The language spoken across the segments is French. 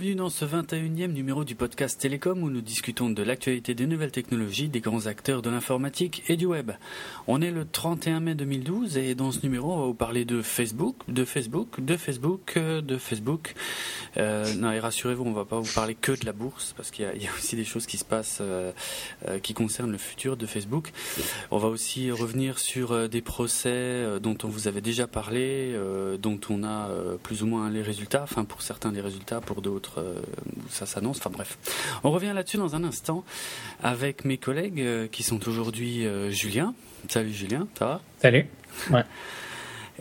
Bienvenue dans ce 21e numéro du podcast Télécom où nous discutons de l'actualité des nouvelles technologies, des grands acteurs de l'informatique et du web. On est le 31 mai 2012 et dans ce numéro on va vous parler de Facebook, de Facebook, de Facebook, euh, de Facebook. Euh, non et rassurez-vous, on va pas vous parler que de la bourse parce qu'il y, a aussi des choses qui se passent euh, qui concernent le futur de Facebook. On va aussi revenir sur des procès dont on vous avait déjà parlé, dont on a plus ou moins les résultats, enfin pour certains les résultats pour d'autres, euh, ça s'annonce. Enfin bref, on revient là-dessus dans un instant avec mes collègues euh, qui sont aujourd'hui euh, Julien. Salut Julien, ça va? Salut. Ouais.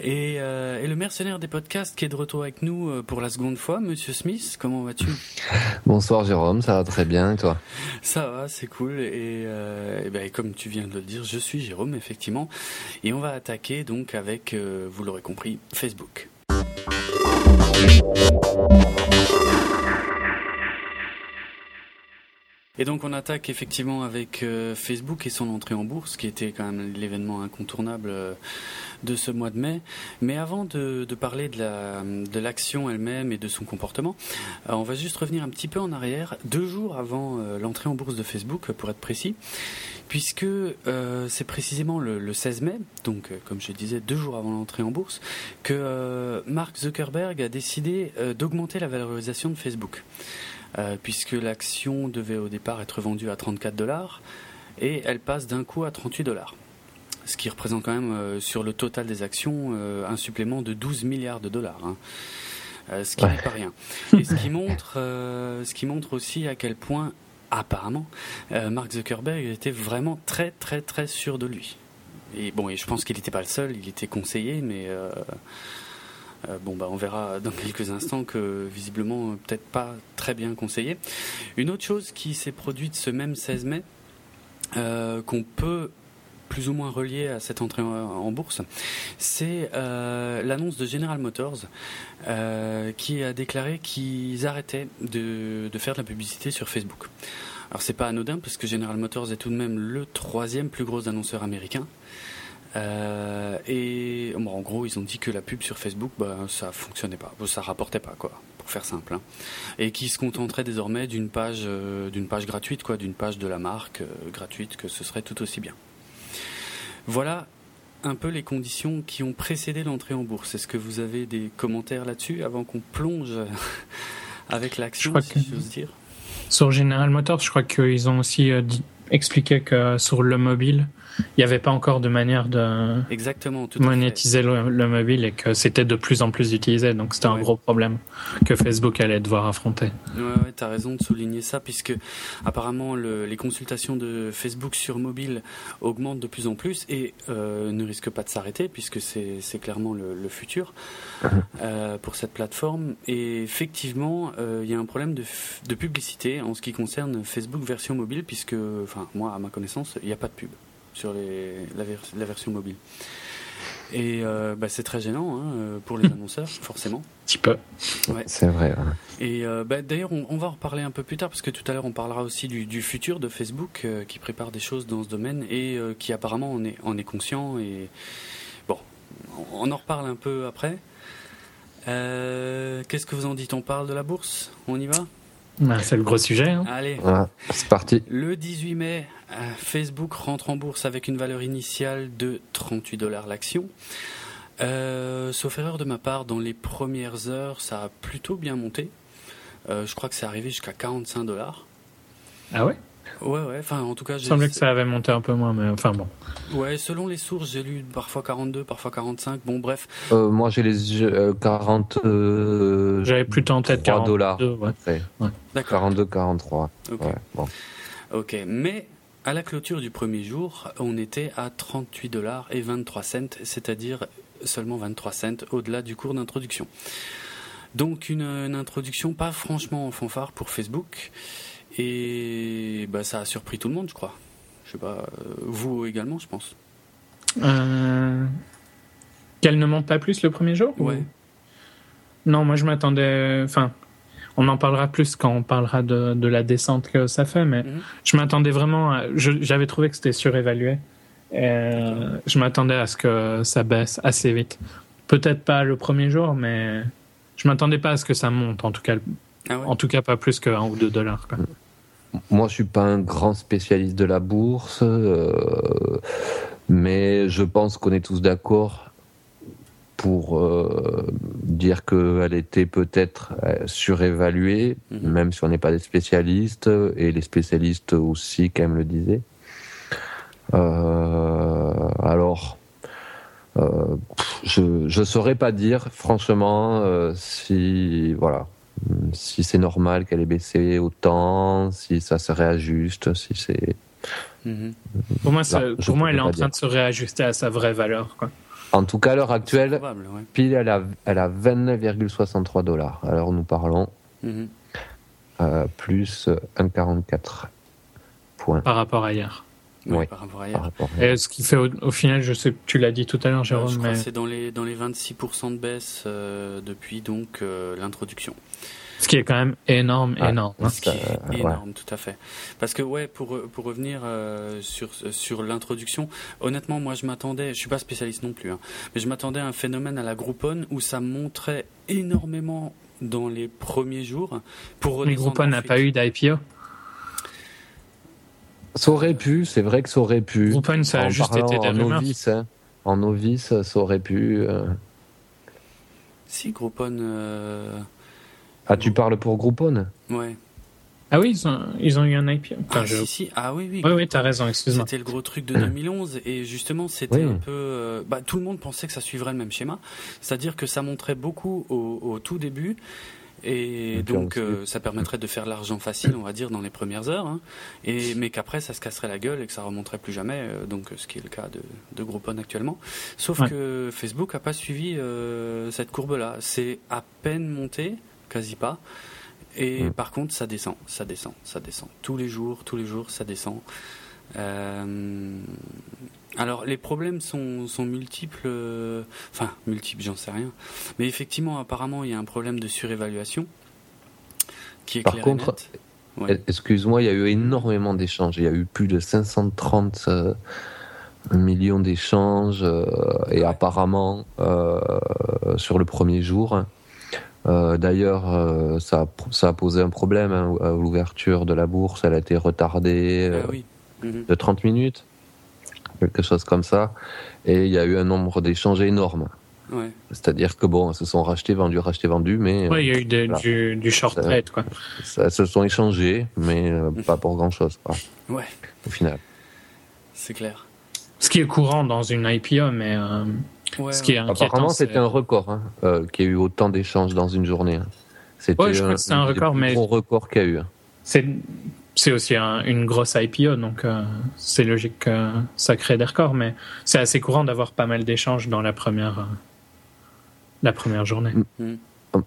Et, et, le mercenaire des podcasts qui est de retour avec nous pour la seconde fois, Monsieur Smith, comment vas-tu? Bonsoir Jérôme, ça va très bien et toi? Ça va, c'est cool. Et, et, ben, comme tu viens de le dire, je suis Jérôme effectivement, et on va attaquer donc avec, vous l'aurez compris, Facebook. Et donc on attaque effectivement avec euh, Facebook et son entrée en bourse, qui était quand même l'événement incontournable euh, de ce mois de mai. Mais avant de, parler de l'action elle-même et de son comportement, euh, on va juste revenir un petit peu en arrière, deux jours avant l'entrée en bourse de Facebook, pour être précis, puisque c'est précisément le, le, 16 mai, donc comme je disais, deux jours avant l'entrée en bourse, que Mark Zuckerberg a décidé d'augmenter la valorisation de Facebook. Euh, puisque l'action devait au départ être vendue à 34 dollars et elle passe d'un coup à 38 dollars. Ce qui représente quand même euh, sur le total des actions euh, un supplément de 12 milliards de dollars. Hein. ce qui n'est pas rien. Et ce qui montre, ce qui montre aussi à quel point, apparemment, Mark Zuckerberg était vraiment très très très sûr de lui. Et bon, et je pense qu'il n'était pas le seul, il était conseillé, mais euh, bon, bah, on verra dans quelques instants que visiblement peut-être pas très bien conseillé. Une autre chose qui s'est produite ce même 16 mai, euh, qu'on peut plus ou moins relier à cette entrée en, bourse, c'est euh, l'annonce de General Motors qui a déclaré qu'ils arrêtaient de, de, faire de la publicité sur Facebook. Alors c'est pas anodin parce que General Motors est tout de même le troisième plus gros annonceur américain. Euh, et en gros, ils ont dit que la pub sur Facebook, bah, ça fonctionnait pas, ça rapportait pas, quoi, pour faire simple. Hein. Et qu'ils se contenteraient désormais d'une page, euh, d'une page gratuite, quoi, d'une page de la marque euh, gratuite, que ce serait tout aussi bien. Voilà un peu les conditions qui ont précédé l'entrée en bourse. Est-ce que vous avez des commentaires là-dessus avant qu'on plonge avec l'action, si j'ose dire? Sur General Motors, je crois qu'ils ont aussi expliqué que sur le mobile, il n'y avait pas encore de manière de Exactement, monétiser le, mobile et que c'était de plus en plus utilisé. Donc c'était un gros problème que Facebook allait devoir affronter. Ouais, ouais tu as raison de souligner ça, puisque apparemment le, les consultations de Facebook sur mobile augmentent de plus en plus et euh, ne risquent pas de s'arrêter, puisque c'est clairement le, le futur euh, pour cette plateforme. Et effectivement, euh, il y a un problème de, de publicité en ce qui concerne Facebook version mobile, puisque, enfin, moi, à ma connaissance, il n'y a pas de pub sur les, la, version mobile. Et euh, bah, c'est très gênant hein, euh, pour les annonceurs, forcément. Un petit peu. Ouais. C'est vrai. Et euh, bah, d'ailleurs, on, va en reparler un peu plus tard, parce que tout à l'heure, on parlera aussi du, futur de Facebook, qui prépare des choses dans ce domaine et qui apparemment en est, en est conscient. Et bon, on en reparle un peu après. Qu'est-ce que vous en dites? On parle de la bourse? On y va? Bah, C'est le gros sujet. Hein. Allez, c'est parti. Le 18 mai, Facebook rentre en bourse avec une valeur initiale de 38 dollars l'action. Euh, sauf erreur de ma part, dans les premières heures, ça a plutôt bien monté. Euh, je crois que c'est arrivé jusqu'à 45 dollars. Ah ouais? Ouais, ouais, enfin en tout cas. Il semblait que ça avait monté un peu moins, mais enfin bon. Ouais, selon les sources, j'ai lu parfois 42, parfois 45, bon bref. moi j'ai les 40. J'avais plutôt en tête 40 dollars. Ouais. D'accord. 42, 43. Ok. bon. Ok, mais à la clôture du premier jour, on était à 38 dollars et 23 cents, c'est-à-dire seulement 23 cents au-delà du cours d'introduction. Donc une, introduction pas franchement en fanfare pour Facebook et bah, ça a surpris tout le monde, je crois. Je sais pas, euh, vous également, je pense. Euh... Qu'elle ne monte pas plus le premier jour Ouais. Non, moi je m'attendais. Enfin, on en parlera plus quand on parlera de, la descente que ça fait, mais mhm. je m'attendais vraiment à, j'avais trouvé que c'était surévalué. Euh, je m'attendais à ce que ça baisse assez vite. Peut-être pas le premier jour, mais je m'attendais pas à ce que ça monte, en tout cas Ah en tout cas, pas plus que 1 ou 2 dollars. Moi, je suis pas un grand spécialiste de la bourse, euh, mais je pense qu'on est tous d'accord pour euh, dire qu'elle était peut-être euh, surévaluée, mhm. même si on n'est pas des spécialistes, et les spécialistes aussi quand même le disaient. alors, je ne saurais pas dire, franchement, si voilà, si c'est normal qu'elle ait baissé autant, si ça se réajuste, si c'est. Mhm. Pour moi, pour moi elle est en train de se réajuster à sa vraie valeur. Quoi. En tout cas, à l'heure actuelle, pile, elle a, elle a 29,63 dollars. Alors nous parlons. Mhm. Euh, plus 1,44 points. Par rapport à hier. Oui, par rapport à hier. Et ce qui fait au, final, je sais, tu l'as dit tout à l'heure, Jérôme. je mais... c'est dans les, dans les 26% de baisse euh, depuis donc euh, l'introduction. Ce qui est quand même énorme, énorme. Hein. Ce qui est énorme, tout à fait. Parce que ouais, pour pour revenir euh, sur sur l'introduction, honnêtement, moi je m'attendais, je suis pas spécialiste non plus, hein, mais je m'attendais à un phénomène à la Groupon où ça montrait énormément dans les premiers jours. Pour mais Groupon n'a pas eu d'IPO. Ça aurait pu, c'est vrai que ça aurait pu. Groupon, ça a juste été des en Novice, hein. En novice, ça aurait pu. Euh. Si Groupon. Euh, ah, tu parles pour Groupon Ouais. Ah oui, ils ont, eu un IPO. ah, si, si. ah oui, oui. Oui, oui, t'as raison, excuse-moi. C'était le gros truc de 2011 et justement, c'était un peu. Euh, bah, tout le monde pensait que ça suivrait le même schéma. C'est-à-dire que ça montrait beaucoup au, tout début. Et donc, euh, ça permettrait de faire l'argent facile, on va dire, dans les premières heures. Hein. et, mais qu'après, ça se casserait la gueule et que ça remonterait plus jamais. Euh, donc, ce qui est le cas de, de Groupon actuellement. Sauf que Facebook n'a pas suivi cette courbe-là. C'est à peine monté quasi pas. Et mm. par contre, ça descend, ça descend, ça descend. Tous les jours, tous les jours, ça descend. Euh, alors, les problèmes sont, sont multiples, euh, enfin, multiples, j'en sais rien. Mais effectivement, apparemment, il y a un problème de surévaluation qui est Par contre, excuse-moi, il y a eu énormément d'échanges. Il y a eu plus de 530 euh, millions d'échanges et apparemment, sur le premier jour, euh, d'ailleurs, euh, ça, a posé un problème hein, à l'ouverture de la bourse. Elle a été retardée euh, ah mhm. de 30 minutes, quelque chose comme ça. Et il y a eu un nombre d'échanges énorme. C'est-à-dire que bon, se sont rachetés, vendus, rachetés, vendus, mais. Oui, il y a eu du, short trade, quoi. Ça, se sont échangés, mais mhm. pas pour grand-chose, Ouais. Au final. C'est clair. Ce qui est courant dans une IPO, mais ce qui est Apparemment, c'était un record hein, euh, qui a eu autant d'échanges dans une journée. Hein. C'était un, record, mais gros record qu'il y a eu. Hein. C'est aussi une grosse IPO, donc euh, c'est logique que ça crée des records, mais c'est assez courant d'avoir pas mal d'échanges dans la première, euh, la première journée. Mm. Mm.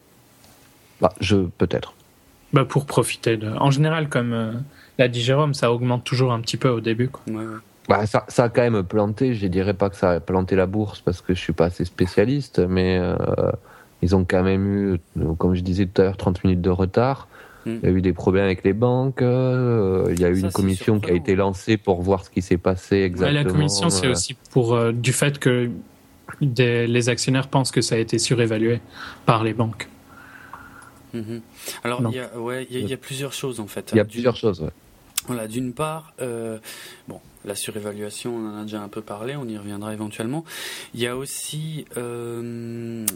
Bah, je peut-être. Bah, pour profiter de. En général, comme l'a dit Jérôme, ça augmente toujours un petit peu au début. Quoi. Bah, ça, ça, a quand même planté. Je dirais pas que ça a planté la bourse parce que je suis pas assez spécialiste, mais euh, ils ont quand même eu, comme je disais tout à l'heure, 30 minutes de retard. Hmm. Il y a eu des problèmes avec les banques. Euh, il y a eu une commission qui a été lancée pour voir ce qui s'est passé exactement. la commission, c'est euh. aussi pour du fait que les actionnaires pensent que ça a été surévalué par les banques. Mhm. Alors, il y, a, ouais, il y, a plusieurs choses en fait. Il y a plusieurs choses. Ouais. Voilà, d'une part, bon, la surévaluation, on en a déjà un peu parlé, on y reviendra éventuellement. Il y a aussi euh,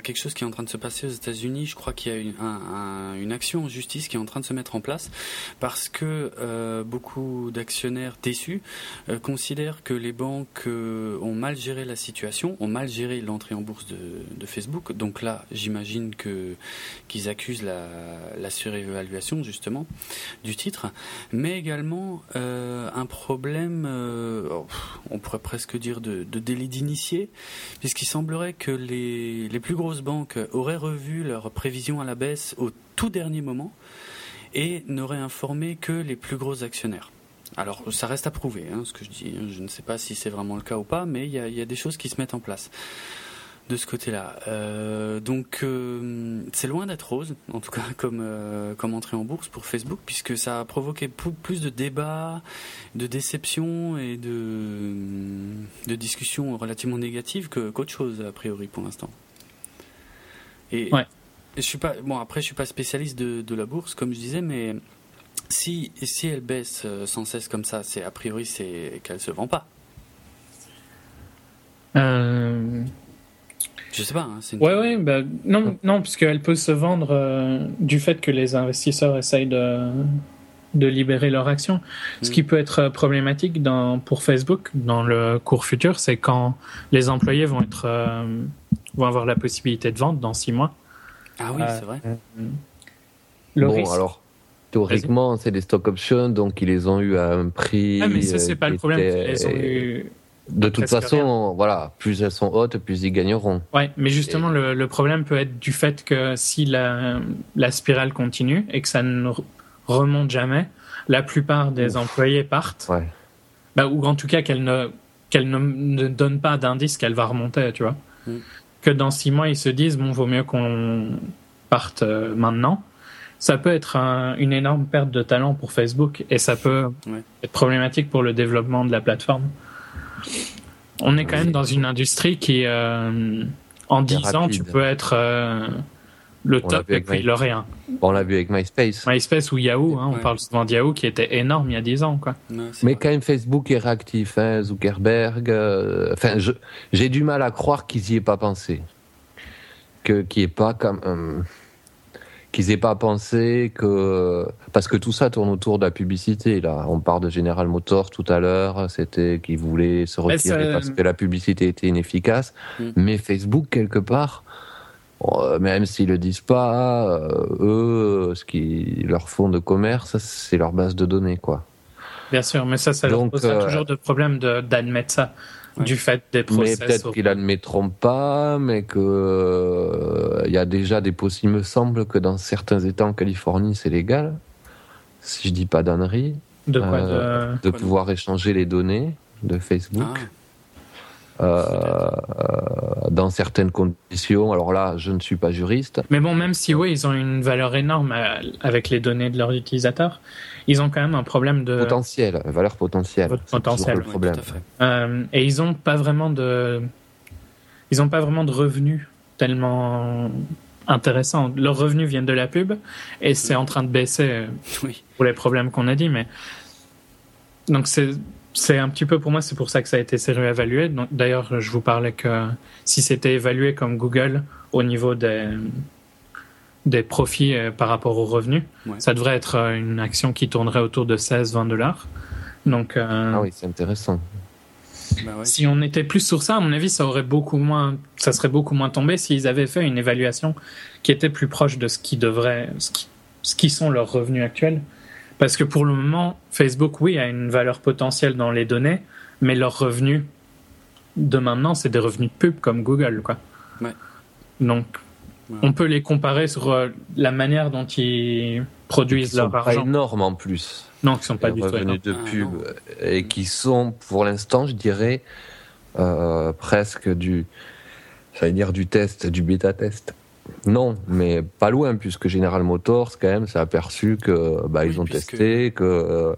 quelque chose qui est en train de se passer aux États-Unis. Je crois qu'il y a une, action en justice qui est en train de se mettre en place parce que euh, beaucoup d'actionnaires déçus euh, considèrent que les banques ont mal géré la situation, ont mal géré l'entrée en bourse de, Facebook. Donc là, j'imagine que qu'ils accusent la, surévaluation justement du titre, mais également un problème euh, oh, on pourrait presque dire, de, délit d'initié, puisqu'il semblerait que les, plus grosses banques auraient revu leurs prévisions à la baisse au tout dernier moment et n'auraient informé que les plus gros actionnaires. Alors, ça reste à prouver, hein, ce que je dis. Je ne sais pas si c'est vraiment le cas ou pas, mais il y a, des choses qui se mettent en place de ce côté-là. Euh, donc euh, c'est loin d'être rose, en tout cas comme euh, comme entrée en bourse pour Facebook, puisque ça a provoqué plus de débats, de déceptions et de de discussions relativement négatives que qu'autre chose a priori pour l'instant. Et ouais. je suis pas bon après je suis pas spécialiste de, de la bourse comme je disais, mais si si elle baisse sans cesse comme ça, c'est a priori c'est qu'elle se vend pas. Euh... Je sais pas. Hein, une... Ouais, ouais, bah, non, non, puisqu'elle peut se vendre euh, du fait que les investisseurs essayent de, de libérer leurs actions. Ce qui mm. peut être problématique dans, pour Facebook dans le court futur, c'est quand les employés vont, être, euh, vont avoir la possibilité de vendre dans six mois. Ah oui, c'est vrai. bon, alors, théoriquement, c'est des stock options, donc ils les ont eu à un prix. Ah, mais ça, c'est pas le problème. Ils ont eu de toute façon, voilà, plus elles sont hautes, plus ils gagneront. Ouais, mais justement, le, problème peut être du fait que si la, la, spirale continue et que ça ne remonte jamais, la plupart des employés partent. Ouais. Bah, ou en tout cas qu'elle ne, qu'elle ne, ne, donne pas d'indice qu'elle va remonter, tu vois. Mm. Que dans six mois, ils se disent, bon, vaut mieux qu'on parte euh, maintenant. Ça peut être une énorme perte de talent pour Facebook et ça peut être problématique pour le développement de la plateforme. On est quand même dans une industrie qui, euh, en 10 ans, tu peux être euh, le top et puis le rien. On l'a vu avec MySpace. MySpace ou Yahoo, hein, on parle souvent de Yahoo qui était énorme il y a 10 ans. Quoi. Mais quand même, Facebook est réactif, hein, Zuckerberg. Euh, enfin, j'ai du mal à croire qu'ils y aient pas pensé. Que, qu'il n'y ait pas comme qu'ils aient pas pensé que parce que tout ça tourne autour de la publicité là. On parle de General Motors tout à l'heure, c'était qu'ils voulaient se retirer parce que la publicité était inefficace. Mm. Mais Facebook quelque part, euh, même s'ils le disent pas, euh, eux, ce qui leur font de commerce, c'est leur base de données quoi. Bien sûr, mais ça, ça leur pose euh, toujours de problème d'admettre ça du fait des process. Mais peut-être qu'ils l'admettront pas, mais que euh, il y a déjà des possibles. Il me semble que dans certains États en Californie, c'est légal, si je dis pas d'annerie, de, euh, de... pouvoir échanger les données de Facebook. Ah. Euh, dans certaines conditions. Alors là, je ne suis pas juriste. Mais bon, même si oui, ils ont une valeur énorme avec les données de leurs utilisateurs, ils ont quand même un problème de potentiel, valeur potentielle. Potentiel, le problème. Euh, et ils ont pas vraiment de, ils ont pas vraiment de revenus tellement intéressants. Leurs revenus viennent de la pub et c'est en train de baisser oui. pour les problèmes qu'on a dit, mais donc c'est c'est un petit peu pour moi, c'est pour ça que ça a été sérieux évalué. D'ailleurs, je vous parlais que si c'était évalué comme Google au niveau des, des profits euh, par rapport aux revenus. Ça devrait être euh, une action qui tournerait autour de 16-20 dollars. Donc, euh, ah oui, c'est intéressant. Bah si on était plus sur ça, à mon avis, ça aurait beaucoup moins, ça serait beaucoup moins tombé s'ils avaient fait une évaluation qui était plus proche de ce qui devrait, ce qui, ce qui sont leurs revenus actuels. Parce que pour le moment, Facebook, oui, a une valeur potentielle dans les données, mais leurs revenus de maintenant, c'est des revenus de pub comme Google, quoi. Ouais. Donc, on peut les comparer sur euh, la manière dont ils produisent leur argent. Sont pas énormes en plus. Non, qui sont pas du tout de ah, pub et qui sont, pour l'instant, je dirais, euh, presque du, j'allais dire du test, du bêta test. Non, mais pas loin, puisque General Motors, quand même, s'est aperçu que bah, ils ont testé, que euh,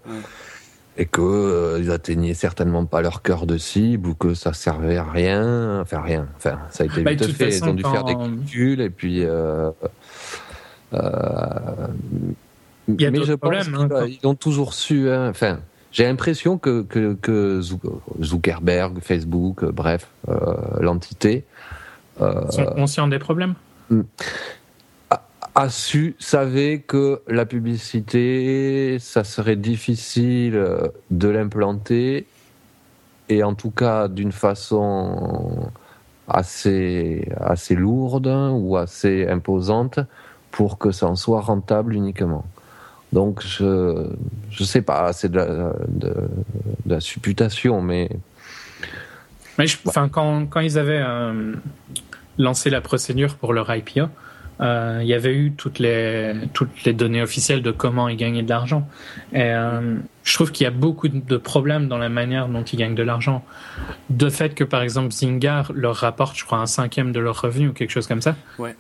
et que euh, ils atteignaient certainement pas leur cœur de cible ou que ça servait à rien, enfin rien, enfin ça a été bah, vite fait. ils ont dû faire des calculs et puis. Euh, euh, il y a mais je pense hein, qu'ils ont toujours su. Hein, enfin, j'ai l'impression que, que, que, Zuckerberg, Facebook, bref, l'entité. sont conscients des problèmes? A su, savait que la publicité, ça serait difficile euh, de l'implanter, et en tout cas d'une façon assez, assez lourde ou assez imposante pour que ça en soit rentable uniquement. Donc je je sais pas, c'est de la, supputation, mais. Mais enfin, quand, quand ils avaient euh, lancé la procédure pour leur IPO, il y avait eu toutes les, toutes les données officielles de comment ils gagnaient de l'argent. Et euh, je trouve qu'il y a beaucoup de problèmes dans la manière dont ils gagnent de l'argent. De fait que, par exemple, Zingar leur rapporte, je crois, un cinquième de leurs revenus ou quelque chose comme ça. Ouais.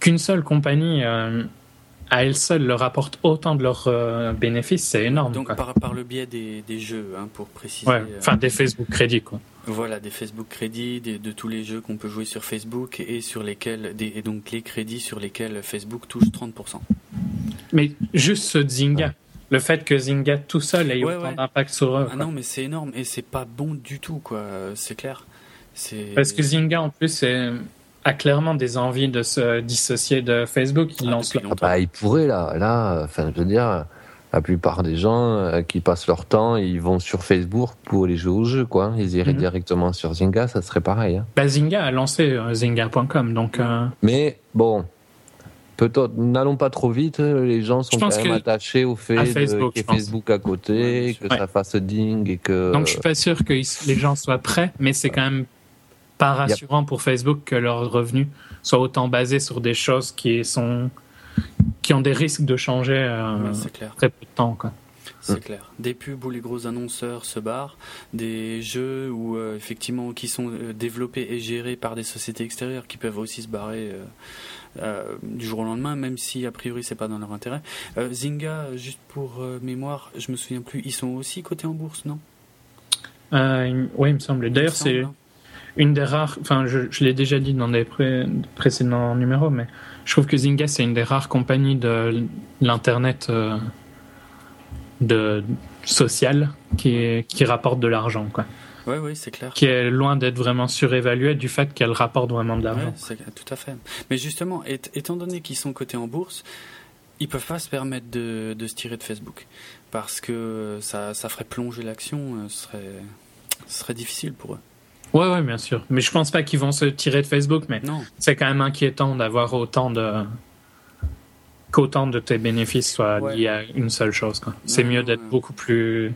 Qu'une seule compagnie euh, à elles seules leur apportent autant de leurs euh, bénéfices, c'est énorme. Donc par, par, le biais des, des jeux, hein, pour préciser. Ouais, enfin des Facebook crédits quoi. Voilà, des Facebook crédits, de tous les jeux qu'on peut jouer sur Facebook et sur lesquels, des, et donc les crédits sur lesquels Facebook touche 30%. Mais juste ce Zynga, le fait que Zynga tout seul ait autant d'impact sur eux. Ah non, mais c'est énorme et c'est pas bon du tout, quoi. C'est clair. Parce que Zynga en plus a clairement des envies de se dissocier de Facebook. Il ah, lance. Ah bah, il pourrait là, là. Enfin, je veux dire la plupart des gens euh, qui passent leur temps, ils vont sur Facebook pour les jouer au jeu, quoi. Ils iraient mhm. directement sur Zynga, ça serait pareil. Hein. Bah, Zynga a lancé euh, Zynga.com, donc. Euh, Mais bon, peut-être n'allons pas trop vite. Les gens sont quand même attachés au fait qu'il y ait Facebook à côté, que ça fasse ding et que. Donc je suis pas sûr que les gens soient prêts, mais c'est quand même pas rassurant pour Facebook que leurs revenus soient autant basés sur des choses qui sont qui ont des risques de changer euh, très peu de temps. Quoi. C'est clair. Des pubs où les gros annonceurs se barrent, des jeux où euh, effectivement qui sont euh, développés et gérés par des sociétés extérieures qui peuvent aussi se barrer du jour au lendemain, même si a priori c'est pas dans leur intérêt. Zynga, juste pour mémoire, je me souviens plus, ils sont aussi cotés en bourse, non? Oui, il me semble. D'ailleurs, c'est hein. Une des rares. Enfin, je, je l'ai déjà dit dans des précédents numéros, mais je trouve que Zynga, c'est une des rares compagnies de l'Internet euh, de social qui, qui rapporte de l'argent. Quoi. Oui, oui, c'est clair. Qui est loin d'être vraiment surévaluée du fait qu'elle rapporte vraiment de l'argent. Ouais, tout à fait. Mais justement, étant donné qu'ils sont cotés en bourse, ils peuvent pas se permettre de, de, se tirer de Facebook. Parce que ça, ça ferait plonger l'action, euh, ce serait, ce serait difficile pour eux. Ouais, ouais, bien sûr. Mais je pense pas qu'ils vont se tirer de Facebook, mais c'est quand même inquiétant d'avoir autant de qu'autant de tes bénéfices soient liés à une seule chose. C'est mieux d'être beaucoup plus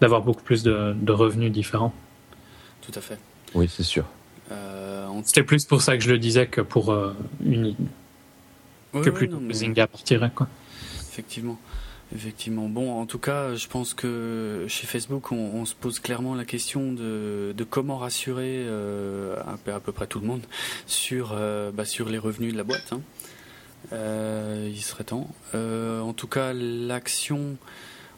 d'avoir beaucoup plus de, de, revenus différents. Tout à fait. Oui, c'est sûr. Euh, C'était plus pour ça que je le disais que pour euh, une que plutôt que Zynga partirait quoi. Effectivement. Effectivement. Bon, en tout cas, je pense que chez Facebook, on, se pose clairement la question de, comment rassurer euh, à, peu près tout le monde sur, euh, bah, sur les revenus de la boîte. Hein. Euh, il serait temps. en tout cas, l'action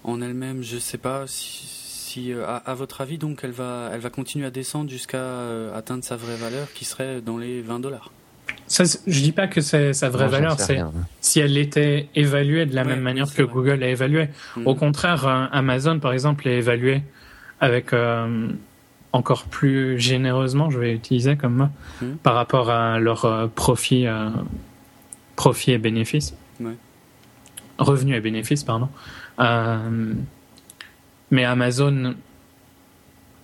en elle-même, je ne sais pas si, à, votre avis, donc, elle va, elle va continuer à descendre jusqu'à atteindre sa vraie valeur, qui serait dans les 20 dollars. Ça, je dis pas que c'est sa vraie valeur, c'est si elle était évaluée de la même manière que Google a évalué. Mm. Au contraire, euh, Amazon, par exemple, est évalué avec euh, encore plus généreusement, je vais utiliser comme mot, mm. par rapport à leur euh, profit, profit et bénéfices. Revenus et bénéfices, pardon. mais Amazon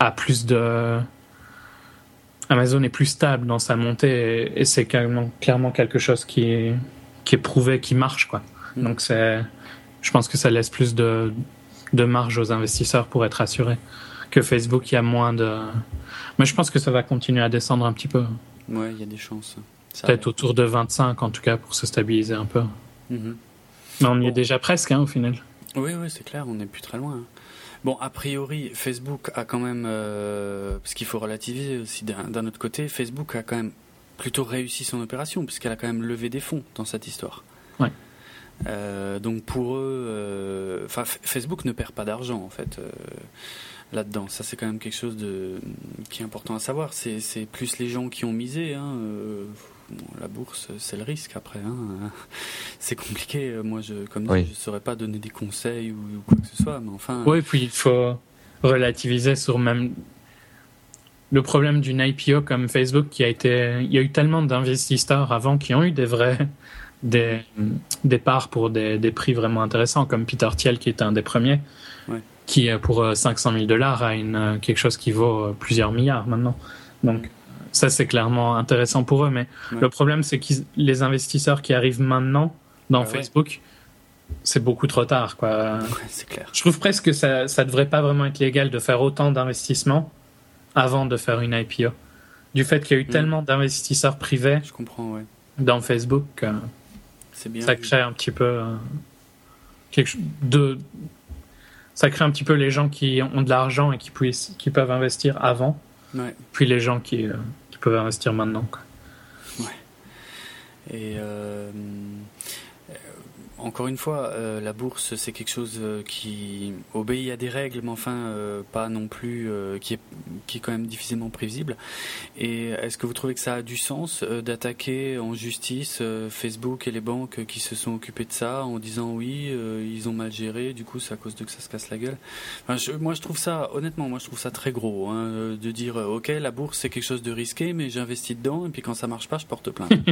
a plus de Amazon est plus stable dans sa montée et, c'est clairement, clairement quelque chose qui est, qui est prouvé, qui marche. Quoi. Mm. Donc c'est, je pense que ça laisse plus de, de marge aux investisseurs pour être assurés que Facebook, il y a moins de... Mais je pense que ça va continuer à descendre un petit peu. Ouais, il y a des chances. Peut-être autour de 25 en tout cas pour se stabiliser un peu. Mm-hmm. Mais on y est déjà presque hein, au final. Oui, oui, c'est clair, on n'est plus très loin. Bon, a priori, Facebook a quand même, euh, parce qu'il faut relativiser aussi d'un autre côté, Facebook a quand même plutôt réussi son opération, puisqu'elle a quand même levé des fonds dans cette histoire. Ouais. Euh, donc pour eux, euh, enfin Facebook ne perd pas d'argent en fait là-dedans. Ça c'est quand même quelque chose de qui est important à savoir. C'est plus les gens qui ont misé. Hein, la bourse, c'est le risque après. Hein. C'est compliqué. Moi, je, comme je ne saurais pas donner des conseils ou, quoi que ce soit. Mais enfin. Oui, puis il faut relativiser sur même le problème d'une IPO comme Facebook qui a été. Il y a eu tellement d'investisseurs avant qui ont eu des vrais. Des, des parts pour des, des, prix vraiment intéressants, comme Peter Thiel qui était un des premiers, qui pour 500 000 dollars a une, quelque chose qui vaut plusieurs milliards maintenant. Donc, ça, c'est clairement intéressant pour eux. Mais le problème, c'est que les investisseurs qui arrivent maintenant dans ah Facebook, c'est beaucoup trop tard. Quoi. c'est clair. Je trouve presque que ça ne devrait pas vraiment être légal de faire autant d'investissements avant de faire une IPO. Du fait qu'il y a eu mm. tellement d'investisseurs privés Je comprends, dans Facebook, bien ça crée un petit peu euh, quelque de ça crée un petit peu les gens qui ont de l'argent et qui, puissent, qui peuvent investir avant, puis les gens qui, euh, peuvent investir maintenant. Quoi. Ouais. Et euh, encore une fois, euh, la bourse, c'est quelque chose euh, qui obéit à des règles, mais enfin, euh, pas non plus, qui, est, qui est quand même difficilement prévisible. Et est-ce que vous trouvez que ça a du sens d'attaquer en justice Facebook et les banques qui se sont occupés de ça en disant oui, ils ont mal géré, du coup, c'est à cause de que ça se casse la gueule? Moi, je trouve ça, honnêtement, moi, je trouve ça très gros, hein, de dire, ok, la bourse, c'est quelque chose de risqué, mais j'investis dedans, et puis quand ça marche pas, je porte plainte.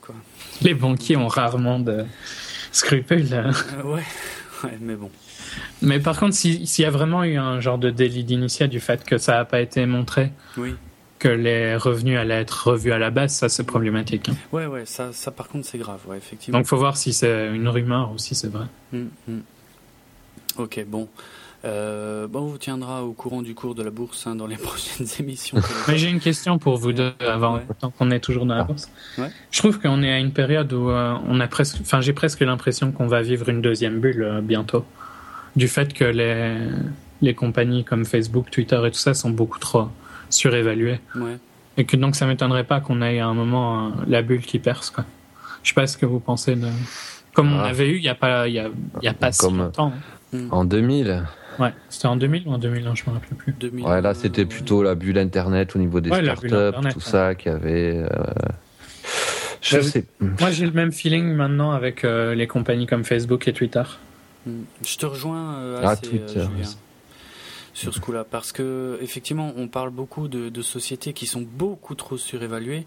quoi. Les banquiers ont rarement de scrupules. Euh, ouais. mais bon. Mais par contre, s'il y a vraiment eu un genre de délit d'initiat du fait que ça n'a pas été montré, oui. que les revenus allaient être revus à la baisse, ça c'est problématique. Hein. Ouais, ouais, ça, ça par contre c'est grave, ouais, effectivement. Donc il faut voir si c'est une rumeur ou si c'est vrai. Hum, hum. Ok, bon. Euh, bon, on vous tiendra au courant du cours de la bourse hein, dans les prochaines émissions. Mais j'ai une question pour vous deux avant qu'on est toujours dans la bourse. Je trouve qu'on est à une période où euh, on a presque, enfin j'ai presque l'impression qu'on va vivre une deuxième bulle euh, bientôt, du fait que les les compagnies comme Facebook, Twitter et tout ça sont beaucoup trop surévaluées. Et que donc ça m'étonnerait pas qu'on ait à un moment la bulle qui perce quoi. Je sais pas ce que vous pensez de comme on ah. avait eu il y a pas il y a, y a pas si longtemps. Hein. En 2000 Ouais, c'était en 2000 ou en 2001, je me rappelle plus. 2000, ouais, là c'était plutôt la bulle internet au niveau des startups, tout ça qui avait. Euh... Je sais. Moi j'ai le même feeling maintenant avec euh, les compagnies comme Facebook et Twitter. Hmm. Je te rejoins euh, ah, assez, euh, Julien, sur ce coup-là parce que effectivement on parle beaucoup de, de, sociétés qui sont beaucoup trop surévaluées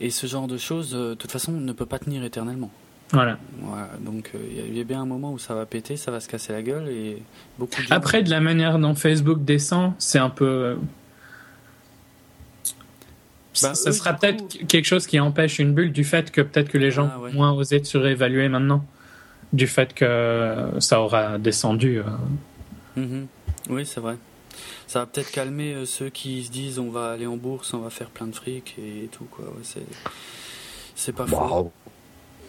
et ce genre de choses de toute façon ne peut pas tenir éternellement. Voilà. donc il euh, y a bien un moment où ça va péter, ça va se casser la gueule et beaucoup. De Après, de la manière dont Facebook descend, c'est un peu. Euh, bah, ça sera peut-être quelque chose qui empêche une bulle du fait que peut-être que les gens ah, moins osé de surévaluer maintenant, du fait que ça aura descendu. Euh. Mm-hmm. Oui, c'est vrai. Ça va peut-être calmer ceux qui se disent on va aller en bourse, on va faire plein de fric et tout quoi. c'est pas faux.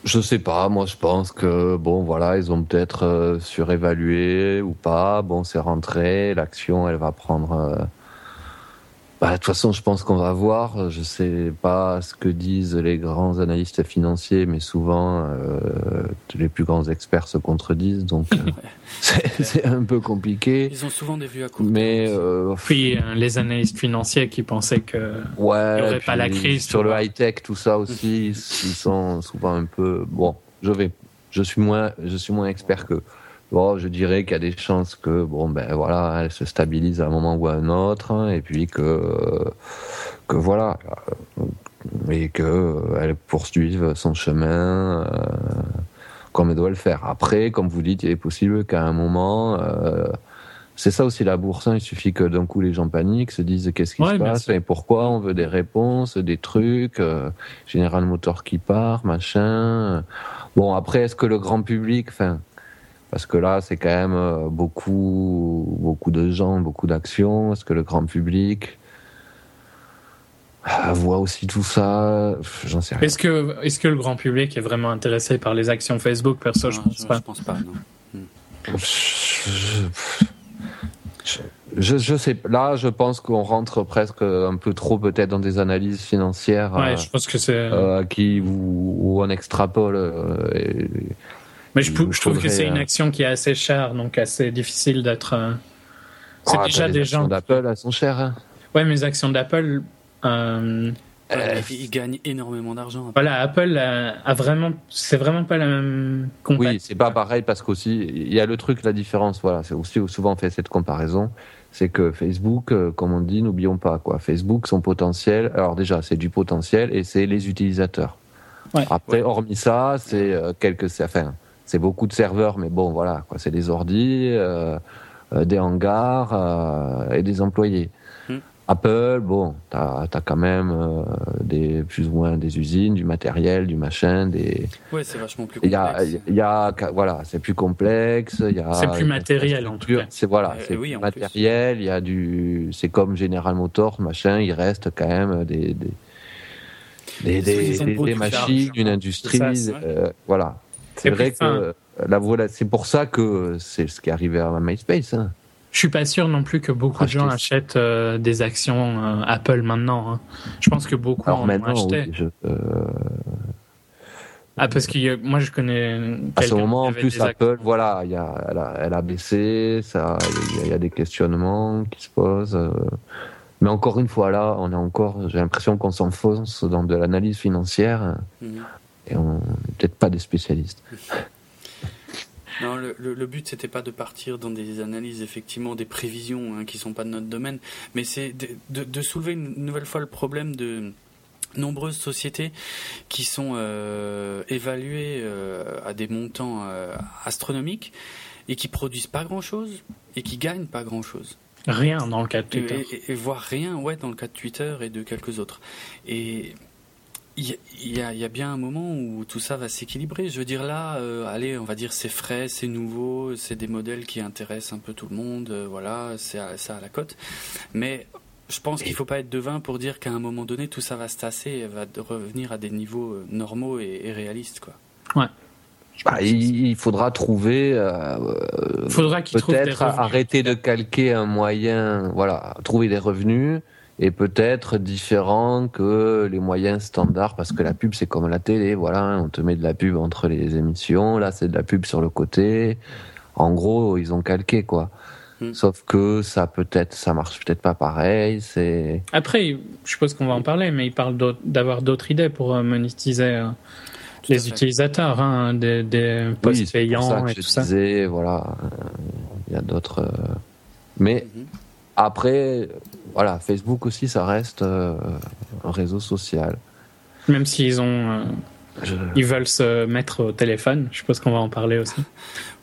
Je sais pas, moi je pense que bon voilà, ils ont peut-être euh, surévalué ou pas. Bon, c'est rentré, l'action elle va prendre euh, bah, de toute façon, je pense qu'on va voir. Je sais pas ce que disent les grands analystes financiers, mais souvent euh, les plus grands experts se contredisent, donc euh, c'est un peu compliqué. Ils ont souvent des vues à court. Mais euh, puis euh, les analystes financiers qui pensaient que ouais, il n'y aurait pas la crise sur le high tech, tout ça aussi, ils sont souvent un peu bon. Je vais, je suis moins, je suis moins expert que bon, je dirais qu'il y a des chances que bon ben voilà, elle se stabilise à un moment ou à un autre, hein, et puis que que voilà, euh, et que euh, elle poursuive son chemin euh, comme elle doit le faire. Après, comme vous dites, il est possible qu'à un moment c'est ça aussi la bourse. Hein. Il suffit que d'un coup les gens paniquent, se disent qu'est-ce qui se passe et pourquoi. On veut des réponses, des trucs. Euh, Général Motor qui part, machin. Bon après, est-ce que le grand public, enfin, parce que là, c'est quand même euh, beaucoup, beaucoup de gens, beaucoup d'actions. Est-ce que le grand public euh, voit aussi tout ça? J'en sais rien. Est-ce que, est-ce que le grand public est vraiment intéressé par les actions Facebook? Perso, je pense pas. Je pense pas, non. Je, je, sais. Là, je pense qu'on rentre presque un peu trop peut-être dans des analyses financières. Ouais, je pense que c'est. Euh, qui où, on extrapole. Euh, mais je, je trouve que c'est une euh, action qui est assez chère, donc assez difficile d'être. Euh, c'est ah, déjà des gens. Les actions d'Apple, elles sont chères. Hein. Ouais, mes actions d'Apple. Euh... Euh, ils gagnent énormément d'argent. Voilà, Apple a, vraiment, c'est vraiment pas la même comparaison. Oui, c'est pas pareil parce qu'aussi il y a le truc, la différence. Voilà, c'est aussi souvent on fait cette comparaison, c'est que Facebook, comme on dit, n'oublions pas quoi. Facebook, son potentiel. Alors déjà, c'est du potentiel et c'est les utilisateurs. Ouais. Après, hormis ça, c'est quelques, enfin, c'est beaucoup de serveurs, mais bon, voilà, quoi. C'est des ordis, euh, euh, des hangars euh, et des employés. Hmm. Apple, bon, t'as as quand même des plus ou moins des usines, du matériel, du machin, des. Ouais, c'est vachement plus complexe. Il y a, voilà, c'est plus complexe. C'est plus matériel en tout cas. C'est voilà, c'est oui, matériel. Il y a du, c'est comme General Motors, machin. Il reste quand même des des, des, des, machines, une industrie, voilà. C'est vrai que la voilà, c'est pour ça que c'est ce qui est arrivé à MySpace. Hein. Je suis pas sûr non plus que beaucoup de gens achètent euh, des actions euh, Apple maintenant. Hein. Je pense que beaucoup en ont acheté. Euh, Ah, parce que moi je connais. À ce moment, en plus, Apple, voilà, y a, elle, a, elle a baissé, il y, a des questionnements qui se posent. Euh. Mais encore une fois, là, on est encore, j'ai l'impression qu'on s'enfonce dans de l'analyse financière mhm. Et on n'est peut-être pas des spécialistes. Non, le, le, but c'était pas de partir dans des analyses effectivement des prévisions hein, qui sont pas de notre domaine, mais c'est de, de, soulever une nouvelle fois le problème de nombreuses sociétés qui sont euh, évaluées euh, à des montants euh, astronomiques et qui produisent pas grand chose et qui gagnent pas grand chose. Rien dans le cas de Twitter. Et, voire rien, ouais, dans le cas de Twitter et de quelques autres. Et il y, a, y, a, bien un moment où tout ça va s'équilibrer. Je veux dire là, allez, on va dire c'est frais, c'est nouveau, c'est des modèles qui intéressent un peu tout le monde, voilà, c'est ça à la cote. Mais je pense qu'il ne faut pas être devin pour dire qu'à un moment donné, tout ça va se tasser et va revenir à des niveaux euh, normaux et, réalistes. Quoi. Ouais. Bah, il faudra trouver. Euh, faudra peut-être arrêter de calquer un moyen, voilà, trouver des revenus et peut-être différent que les moyens standards parce que la pub c'est comme la télé, voilà, on te met de la pub entre les émissions, là c'est de la pub sur le côté. En gros, ils ont calqué quoi. Hmm. Sauf que ça peut-être, ça marche peut-être pas pareil. C'est après, je suppose qu'on va en parler, mais il parle d'avoir d'autres idées pour euh, monétiser euh, les utilisateurs, hein, des, des posts payants et tout ça. Disais, voilà, il y a d'autres. Euh, mais mhm. après, voilà, Facebook aussi, ça reste un réseau social. Même s'ils ont ils veulent se mettre au téléphone. Je suppose qu'on va en parler aussi.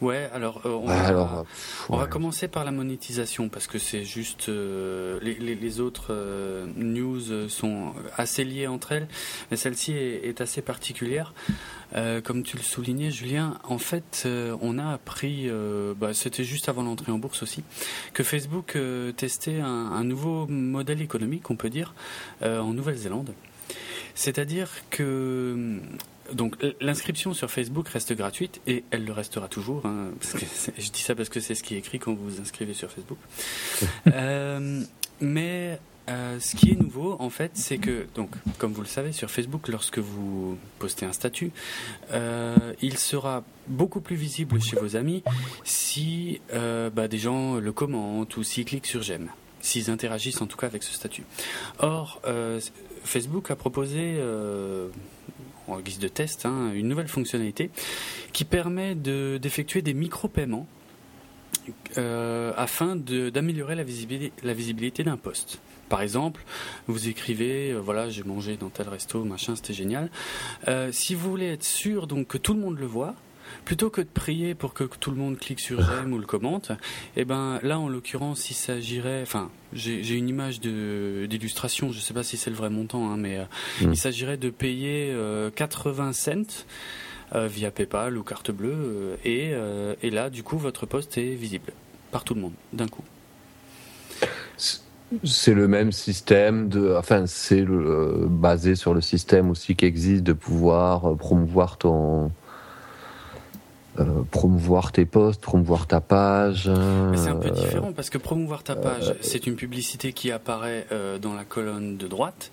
Ouais, alors, euh, on, va, alors on va commencer par la monétisation parce que c'est juste euh, les, les, les, autres euh, news sont assez liées entre elles, mais celle-ci est, est, assez particulière. comme tu le soulignais, Julien, en fait, on a appris, bah, c'était juste avant l'entrée en bourse aussi, que Facebook testait un, un, nouveau modèle économique, on peut dire, en Nouvelle-Zélande. C'est-à-dire que donc l'inscription sur Facebook reste gratuite et elle le restera toujours. Hein, je dis ça parce que c'est ce qui est écrit quand vous vous inscrivez sur Facebook. euh, mais euh, ce qui est nouveau, en fait, c'est que, donc, comme vous le savez, sur Facebook, lorsque vous postez un statut, euh, il sera beaucoup plus visible chez vos amis si euh, bah, des gens le commentent ou s'ils cliquent sur j'aime, s'ils interagissent en tout cas avec ce statut. Or, euh, Facebook a proposé, euh, en guise de test, hein, une nouvelle fonctionnalité qui permet d'effectuer des micro-paiements euh, afin d'améliorer la visibilité, d'un poste. Par exemple, vous écrivez, euh, voilà, j'ai mangé dans tel resto, machin, c'était génial. si vous voulez être sûr donc que tout le monde le voit, plutôt que de prier pour que tout le monde clique sur j'aime ou le commente, eh ben là en l'occurrence il s'agirait, enfin j'ai une image d'illustration, je ne sais pas si c'est le vrai montant, hein, mais euh, hmm. il s'agirait de payer 80 euh, cents. Euh, via PayPal ou carte bleue et, et là du coup votre poste est visible par tout le monde d'un coup. C'est le même système de, enfin c'est basé sur le système aussi qui existe de pouvoir promouvoir ton euh, promouvoir tes posts, promouvoir ta page. c'est un peu euh, différent parce que promouvoir ta page, euh, c'est une publicité qui apparaît dans la colonne de droite.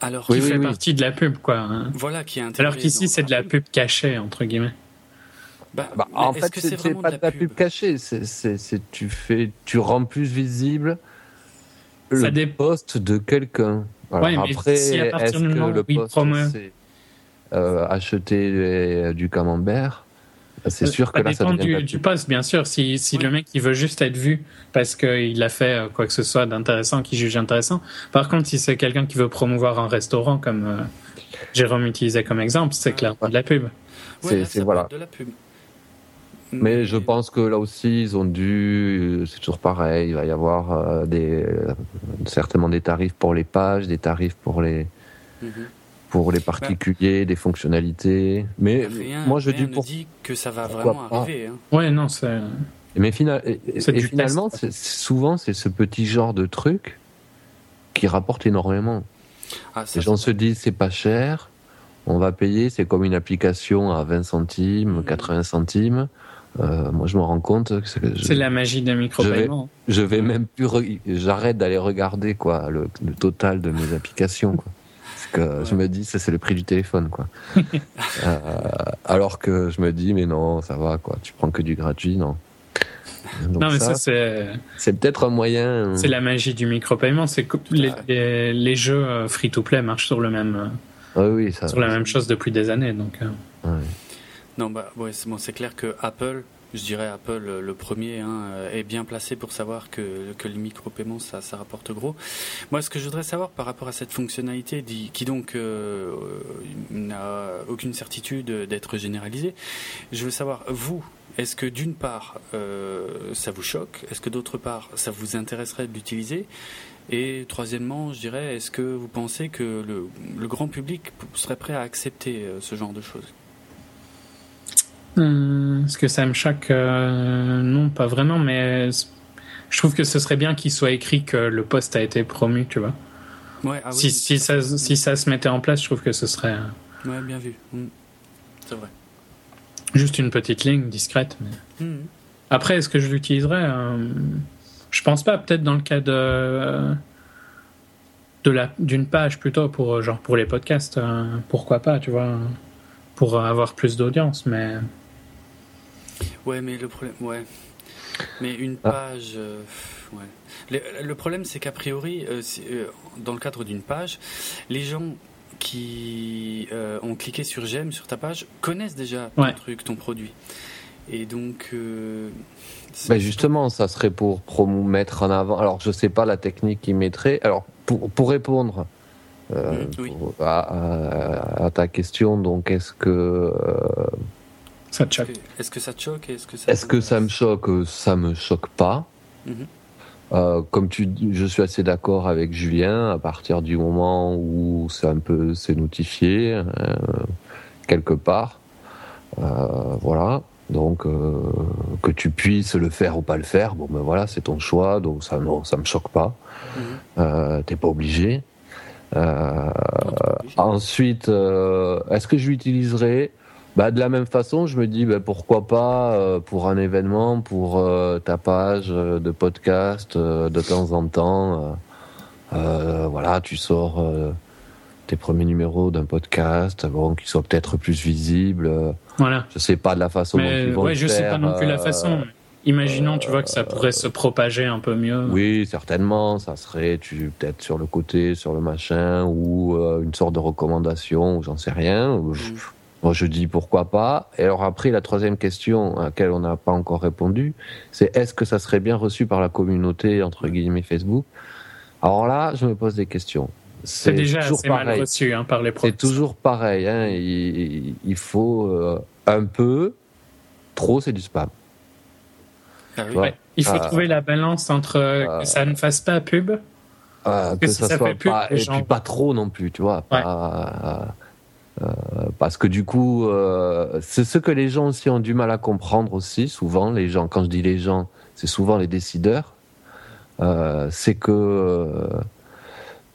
Alors qui fait partie de la pub, quoi. Hein. Voilà, qui est Alors qu'ici, c'est de la pub cachée, entre guillemets. Bah, bah en fait, c'est pas de la, pub, cachée. C'est tu fais, tu rends plus visible le des... poste de quelqu'un. Après, est-ce que le poste c'est acheter du camembert c'est sûr que ça là, dépend du, du, poste, bien sûr. Si, si le mec il veut juste être vu parce qu'il a fait euh, quoi que ce soit d'intéressant qu'il juge intéressant. Par contre, si c'est quelqu'un qui veut promouvoir un restaurant, comme euh, Jérôme utilisait comme exemple, c'est clairement de la pub. c'est voilà. De la pub. Mais je pense que là aussi, ils ont dû. C'est toujours pareil. Il va y avoir euh, des, certainement des tarifs pour les pages, des tarifs pour les, mhm pour les particuliers, des fonctionnalités. Mais moi, je dis pour... dit que ça va vraiment arriver. Hein. Ouais, non, c'est. Mais finalement, souvent, c'est ce petit genre de truc qui rapporte énormément. Ah, les gens se disent c'est pas cher, on va payer, c'est comme une application à 20 centimes, 80 mmh. centimes. Euh, moi, je me rends compte que c'est la magie des micro Je vais, je vais même plus, j'arrête d'aller regarder quoi le, total de mes applications. Quoi. Que je me dis, ça c'est le prix du téléphone, quoi. Euh, alors que je me dis, mais non, ça va, quoi. Tu prends que du gratuit, non. non, mais ça, c'est. C'est peut-être un moyen. C'est la magie du micro-paiement. C'est que les, les, jeux euh, free-to-play marchent sur le même. oui, ça, sur la même chose depuis des années, donc. Non, bah, ouais, c'est bon, clair que Apple je dirais Apple euh, le premier hein, euh, est bien placé pour savoir que, que les micro-paiements ça, ça rapporte gros. Moi ce que je voudrais savoir par rapport à cette fonctionnalité qui donc euh, n'a aucune certitude d'être généralisée, je veux savoir vous est-ce que d'une part ça vous choque Est-ce que d'autre part ça vous intéresserait de l'utiliser? Et troisièmement, je dirais, est-ce que vous pensez que le grand public serait prêt à accepter ce genre de choses? Hmm, est-ce que ça me choque euh, Non, pas vraiment, mais je trouve que ce serait bien qu'il soit écrit que le poste a été promu, tu vois. Ouais, ah si, si, ça, si ça se mettait en place, je trouve que ce serait. Ouais, bien vu. Hmm. C'est vrai. Juste une petite ligne discrète. Mais... Hmm. Après, est-ce que je l'utiliserais euh, Je pense pas. Peut-être dans le cas de de la d'une page plutôt pour genre pour les podcasts. Euh, pourquoi pas, tu vois, pour avoir plus d'audience, mais. Ouais, mais le problème, ouais. Mais une ah. page, euh, ouais. Le, problème, c'est qu'a priori, euh, euh, dans le cadre d'une page, les gens qui ont cliqué sur j'aime sur ta page connaissent déjà ton truc, ton produit. Et donc. Ben justement, ça serait pour mettre en avant. Alors, je sais pas la technique qu'ils mettraient. Alors, pour, pour répondre mm, à, à, ta question, donc, est-ce que ça te choque Est-ce que ça te choque Est-ce que ça, est que ça me choque Ça me choque pas. Mhm. Euh, comme tu je suis assez d'accord avec Julien, à partir du moment où c'est un peu c'est notifié euh, quelque part, euh, voilà. Donc que tu puisses le faire ou pas le faire, bon ben voilà, c'est ton choix, donc ça non, ça me choque pas. Mhm. T'es pas obligé. ensuite, est-ce que je l'utiliserai? Bah, de la même façon, je me dis bah, pourquoi pas euh, pour un événement, pour euh, ta page euh, de podcast de temps en temps. voilà, tu sors tes premiers numéros d'un podcast, bon, qui soient peut-être plus visibles. Voilà. Je sais pas de la façon dont ils vont ouais, je sais pas non plus la façon. Imaginons, tu vois, que ça pourrait se propager un peu mieux. Oui, certainement. Ça serait, tu peut-être sur le côté, sur le machin, ou une sorte de recommandation, ou j'en sais rien. Mm. Moi, je dis pourquoi pas. Et alors après, la troisième question à laquelle on n'a pas encore répondu, c'est est-ce que ça serait bien reçu par la communauté, entre guillemets, Facebook? Alors là, je me pose des questions. C'est déjà assez mal reçu hein, par les C'est toujours pareil. Hein. Il, faut euh, un peu, trop, c'est du spam. Ah il faut ah. trouver la balance entre euh, que ça ne fasse pas pub, que, ça, soit pas, et puis pas trop non plus, tu vois. Pas, euh, parce que du coup, euh, c'est ce que les gens aussi ont du mal à comprendre aussi, souvent, les gens, quand je dis les gens, c'est souvent les décideurs, euh, c'est que,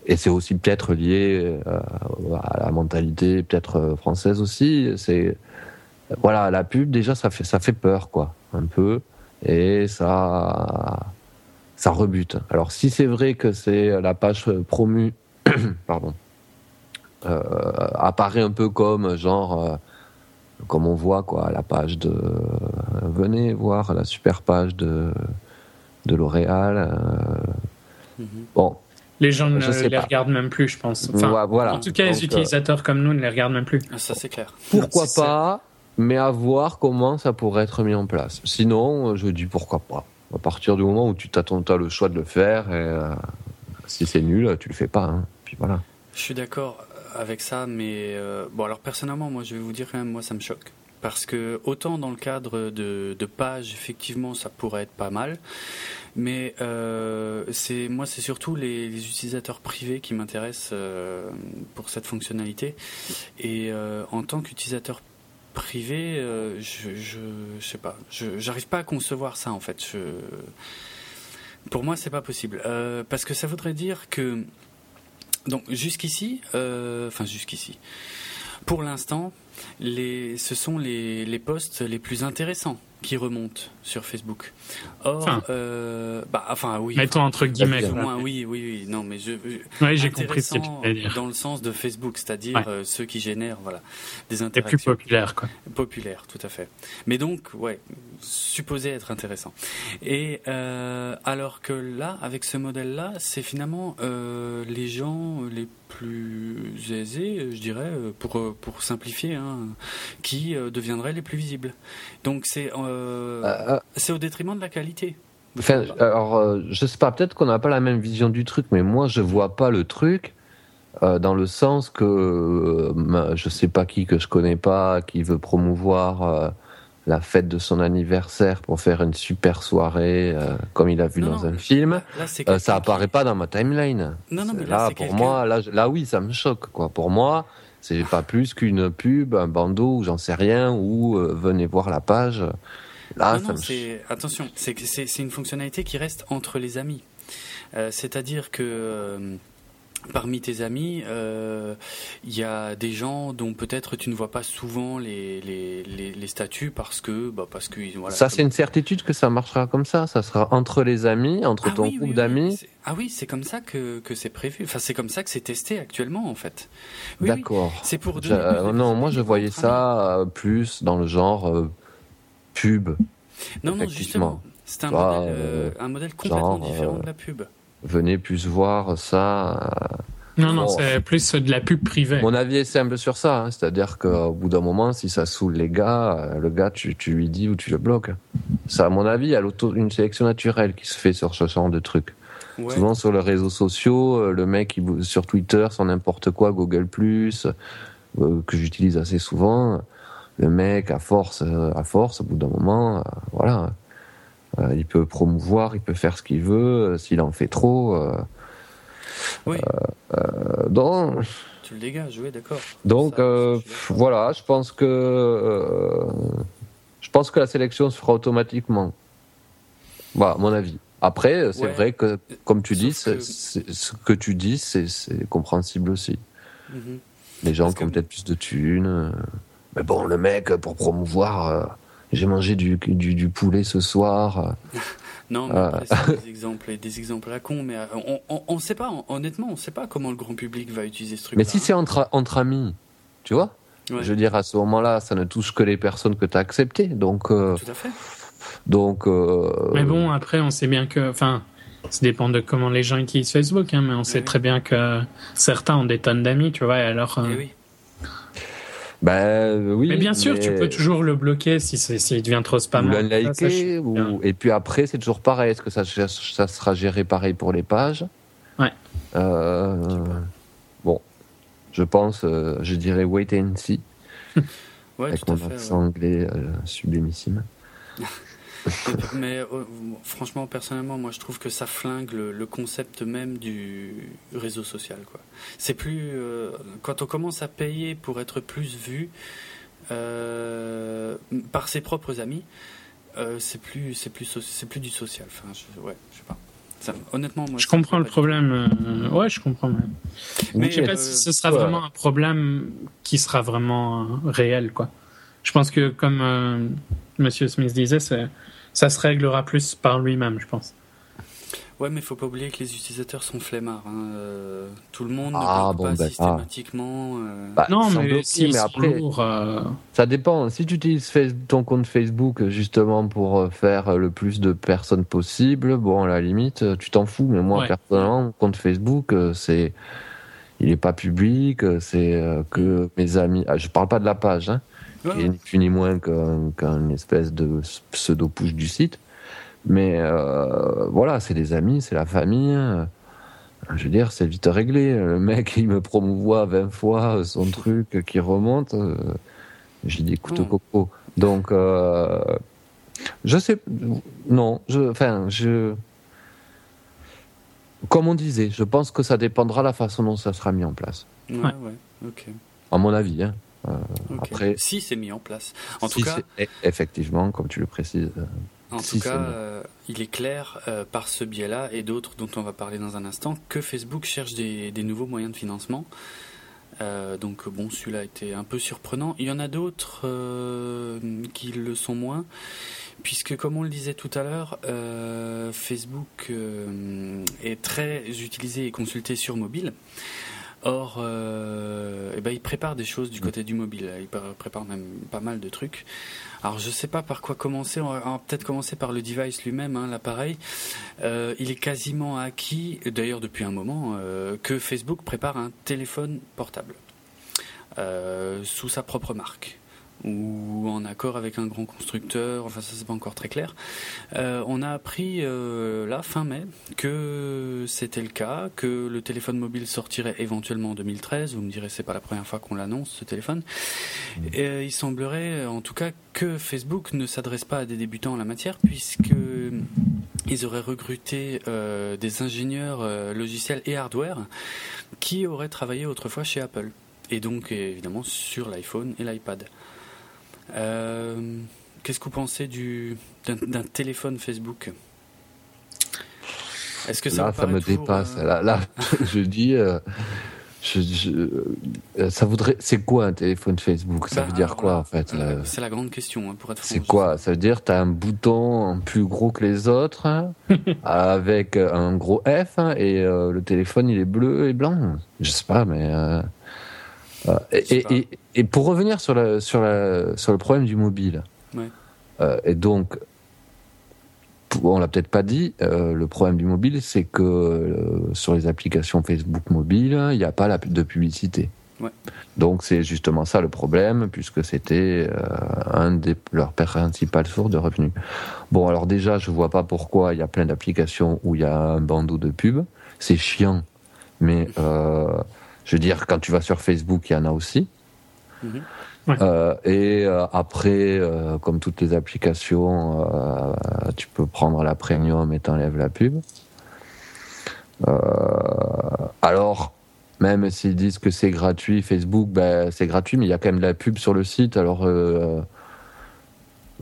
et c'est aussi peut-être lié à la mentalité peut-être française aussi, c'est, voilà, la pub, déjà, ça fait, ça fait peur, quoi, un peu, et ça, ça rebute. Alors, si c'est vrai que c'est la page promue, pardon, euh, apparaît un peu comme genre euh, comme on voit quoi la page de venez voir la super page de de L'Oréal euh, mhm. bon les gens ne les regardent même plus, je pense. voilà. En tout cas, les utilisateurs comme nous ne les regardent même plus. Ah, ça, c'est clair. Pourquoi pas, mais à voir comment ça pourrait être mis en place. Sinon, je dis pourquoi pas. À partir du moment où tu t'attends, as le choix de le faire, et si c'est nul, tu le fais pas. Hein. Puis voilà. Je suis d'accord avec ça, mais euh, bon, alors personnellement, moi, je vais vous dire quand même, moi, ça me choque. Parce que autant dans le cadre de, de pages, effectivement, ça pourrait être pas mal, mais euh, c'est moi, c'est surtout les, utilisateurs privés qui m'intéressent euh, pour cette fonctionnalité. Et en tant qu'utilisateur privé, je, je, sais pas, je j'arrive pas à concevoir ça en fait. Je, pour moi, c'est pas possible, parce que ça voudrait dire que donc jusqu'ici, euh, enfin jusqu'ici, pour l'instant, les, ce sont les, les posts les plus intéressants qui remontent sur Facebook. Or, enfin, euh, bah, enfin oui. Mettons entre guillemets. Moins, oui, oui, oui. Non, mais je. Oui, j'ai compris ce que tu dire. Dans le sens de Facebook, c'est-à-dire euh, ceux qui génèrent, voilà, des interactions. Les plus populaires, quoi. Populaires, tout à fait. Mais donc, ouais, supposé être intéressant. Et euh, alors que là, avec ce modèle-là, c'est finalement les gens les plus aisés, je dirais, pour pour simplifier, hein, qui euh, deviendraient les plus visibles. Donc c'est euh, euh, c'est au détriment de la qualité. Enfin, alors, je sais pas, peut-être qu'on n'a pas la même vision du truc, mais moi, je vois pas le truc dans le sens que je sais pas qui que je connais pas, qui veut promouvoir la fête de son anniversaire pour faire une super soirée, comme il a vu dans un film, ça apparaît pas dans ma timeline. Non, là, pour moi, là, là, oui, ça me choque, quoi. Pour moi, c'est pas plus qu'une pub, un bandeau ou j'en sais rien, ou euh, venez voir la page. Là, non, attention, c'est une fonctionnalité qui reste entre les amis. Euh, c'est-à-dire que euh, parmi tes amis, il y a des gens dont peut-être tu ne vois pas souvent les, les, les, statuts parce que bah parce que voilà, ça c'est une certitude que ça marchera comme ça ça sera entre les amis entre ah ton groupe d'amis ah oui, c'est comme ça que, que c'est prévu. Enfin, c'est comme ça que c'est testé actuellement, en fait. D'accord. C'est pour. non, moi je voyais ça euh, plus dans le genre euh, pub. Non, non, justement. C'est un, modèle, euh, un modèle complètement différent de la pub. Venez plus voir ça. Non, non, c'est plus de la pub privée. Mon avis est simple sur ça. Hein. C'est-à-dire qu'au bout d'un moment, si ça saoule les gars, le gars, tu, tu lui dis ou tu le bloques. Ça, à mon avis, il y a une sélection naturelle qui se fait sur ce genre de trucs. Souvent sur les réseaux sociaux, euh, le mec sur Twitter, sur n'importe quoi, Google euh, que j'utilise assez souvent, le mec à force, euh, à force, au bout d'un moment, voilà, il peut promouvoir, il peut faire ce qu'il veut. S'il en fait trop, oui. donc, tu le dégages, oui, d'accord. Donc voilà, je pense que je pense que la sélection se fera automatiquement. Voilà, mon avis. Après, c'est vrai que, comme tu dis, ce que tu dis, c'est compréhensible aussi. Mhm. Les gens qui ont peut-être plus de thunes. Euh, mais bon, le mec, pour promouvoir, euh, j'ai mangé du, du, poulet ce soir. non, mais c'est des exemples, des exemples à con, mais euh, on ne sait pas, honnêtement, on ne sait pas comment le grand public va utiliser ce truc. Mais si c'est entre, entre amis, tu vois? Je veux dire, à ce moment-là, ça ne touche que les personnes que tu as acceptées. Donc, Tout à fait. Donc. Euh, mais bon, après, on sait bien que, enfin, ça dépend de comment les gens utilisent Facebook, hein, mais on sait très bien que certains ont des tonnes d'amis, tu vois, et alors. Euh, eh oui. Bah oui. Mais bien sûr, tu peux toujours le bloquer si s'il devient trop spam. Ou le liker, ou... et puis après, c'est toujours pareil. Est-ce que ça, ça sera géré pareil pour les pages? Ouais. Euh, bon, je pense, je dirais wait and see. ouais, avec tout mon accent anglais sublimissime. mais euh, franchement, personnellement, moi je trouve que ça flingue le, concept même du réseau social. Quoi. C'est plus. Euh, quand on commence à payer pour être plus vu euh, par ses propres amis, c'est plus, c'est plus, c'est plus du social. Enfin, je, ouais, je sais pas. honnêtement, moi, je comprends le problème. ouais, je comprends. Mais, je sais pas si ce sera vraiment un problème qui sera vraiment réel, quoi. Je pense que, comme Monsieur Smith disait, c'est ça se réglera plus par lui-même, je pense. Ouais, mais il faut pas oublier que les utilisateurs sont flemmards. Hein. Euh, tout le monde ne ah, pas ben, ah. systématiquement. Euh. Bah, non, mais, si, mais après, euh, ça dépend. Si tu utilises ton compte Facebook justement pour faire le plus de personnes possible, bon, à la limite, tu t'en fous. Mais moi, personnellement, mon compte Facebook, c'est, il est pas public. C'est que mes amis. Ah, je parle pas de la page. Hein qui est ni plus ni moins qu'une espèce de pseudo-push du site. Mais euh, voilà, c'est des amis, c'est la famille. Je veux dire, c'est vite réglé. Le mec, il me promouvoit 20 fois son truc qui remonte. J'ai dit, écoute, hmm. coco. Donc, euh, je sais. Non, je. Enfin, je. Comme on disait, je pense que ça dépendra de la façon dont ça sera mis en place. Ouais, ouais, ok. À mon avis, hein. Euh, après, si c'est mis en place. En tout cas, e- effectivement, comme tu le précises. Euh, en tout cas, euh, il est clair par ce biais-là et d'autres dont on va parler dans un instant que Facebook cherche des, nouveaux moyens de financement. donc bon, celui-là a été un peu surprenant. Il y en a d'autres qui le sont moins, puisque comme on le disait tout à l'heure, Facebook est très utilisé et consulté sur mobile. Or, euh, eh ben, il prépare des choses du côté du mobile. Il prépare même pas mal de trucs. Alors, je sais pas par quoi commencer. On va peut-être commencer par le device lui-même, hein, l'appareil. Euh, il est quasiment acquis, d'ailleurs depuis un moment, euh, que Facebook prépare un téléphone portable sous sa propre marque ou en accord avec un grand constructeur, enfin ça c'est pas encore très clair. Euh, on a appris euh, là fin mai que c'était le cas, que le téléphone mobile sortirait éventuellement en 2013. Vous me direz c'est pas la première fois qu'on l'annonce ce téléphone. Mmh. Et, euh, il semblerait en tout cas que Facebook ne s'adresse pas à des débutants en la matière puisque ils auraient recruté des ingénieurs logiciels et hardware qui auraient travaillé autrefois chez Apple et donc évidemment sur l'iPhone et l'iPad. Euh, qu'est-ce que vous pensez du, d'un, téléphone Facebook? Est-ce que ça, là, ça me dépasse. Euh, là, là je dis. Euh, ça voudrait. C'est quoi un téléphone Facebook? Ça veut dire bah, quoi en fait C'est la grande question, hein, pour être C'est quoi? Ça veut dire tu as un bouton plus gros que les autres, hein, avec un gros F, hein, et le téléphone il est bleu et blanc. Je sais pas, mais. Et, et, pour revenir sur, la, sur, la, sur le problème du mobile, euh, et donc, on l'a peut-être pas dit, euh, le problème du mobile, c'est que euh, sur les applications Facebook mobile, il n'y a pas de publicité. Donc c'est justement ça le problème, puisque c'était un des leurs principales sources de revenus. Bon, alors déjà, je vois pas pourquoi il y a plein d'applications où il y a un bandeau de pub. C'est chiant, mais je veux dire, quand tu vas sur Facebook, il y en a aussi. Mhm. Euh, et euh, après, euh, comme toutes les applications, tu peux prendre la premium et t'enlèves la pub. alors, même s'ils disent que c'est gratuit, Facebook, ben, c'est gratuit, mais il y a quand même de la pub sur le site. Alors,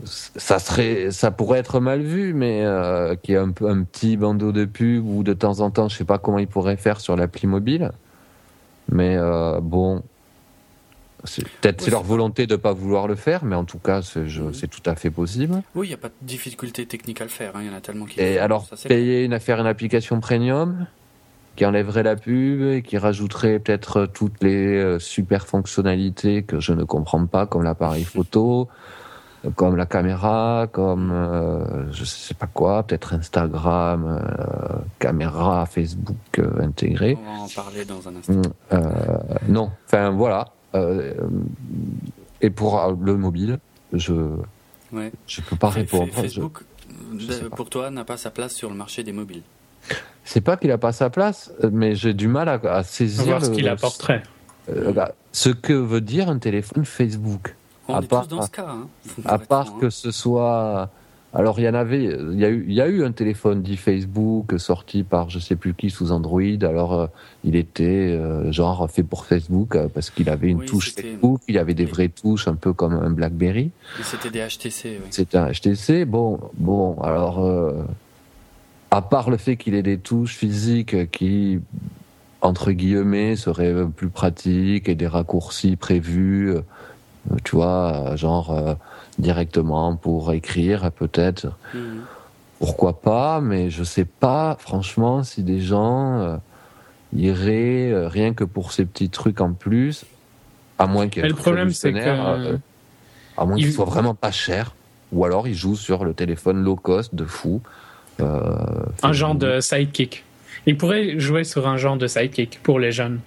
ça serait, ça pourrait être mal vu, mais qu'il y ait un, un petit bandeau de pub ou de temps en temps, je sais pas comment ils pourraient faire sur l'appli mobile. Mais euh, bon, peut-être c'est leur volonté de ne pas vouloir le faire, mais en tout cas, c'est tout à fait possible. Oui, il n'y a pas de difficulté technique à le faire. Hein, il y en a tellement qui. Et alors, payer une affaire, une application premium qui enlèverait la pub et qui rajouterait peut-être toutes les euh, super fonctionnalités que je ne comprends pas, comme l'appareil photo, comme la caméra, comme euh, je sais pas quoi, peut-être Instagram, euh, caméra, Facebook euh, intégré. On va en parler dans un instant. Mm, non, enfin voilà. et pour le mobile, je ouais. je peux pas répondre. Facebook, pour toi, n'a pas sa place sur le marché des mobiles. C'est pas qu'il a pas sa place, mais j'ai du mal à, saisir ce qu'il apporterait. Bah, ce que veut dire un téléphone Facebook à part, dans ce cas. Hein. À part que ce soit. Alors il y en avait, il y a eu, il y a eu un téléphone dit Facebook sorti par je sais plus qui sous Android. Alors euh, il était euh, genre fait pour Facebook euh, parce qu'il avait une touche Facebook, il y avait des vraies touches un peu comme un BlackBerry. C'était des HTC. Oui. C'était un HTC. Bon, bon, alors à part le fait qu'il ait des touches physiques qui entre guillemets seraient plus pratiques et des raccourcis prévus tu vois, genre euh, directement pour écrire peut-être. Mhm. Pourquoi pas, mais je sais pas franchement si des gens euh, iraient euh, rien que pour ces petits trucs en plus, à moins qu'il le problème c'est que à moins qu'il soit vraiment pas cher, ou alors ils jouent sur le téléphone low cost de fou. un genre de sidekick. Ils pourraient jouer sur un genre de sidekick pour les jeunes.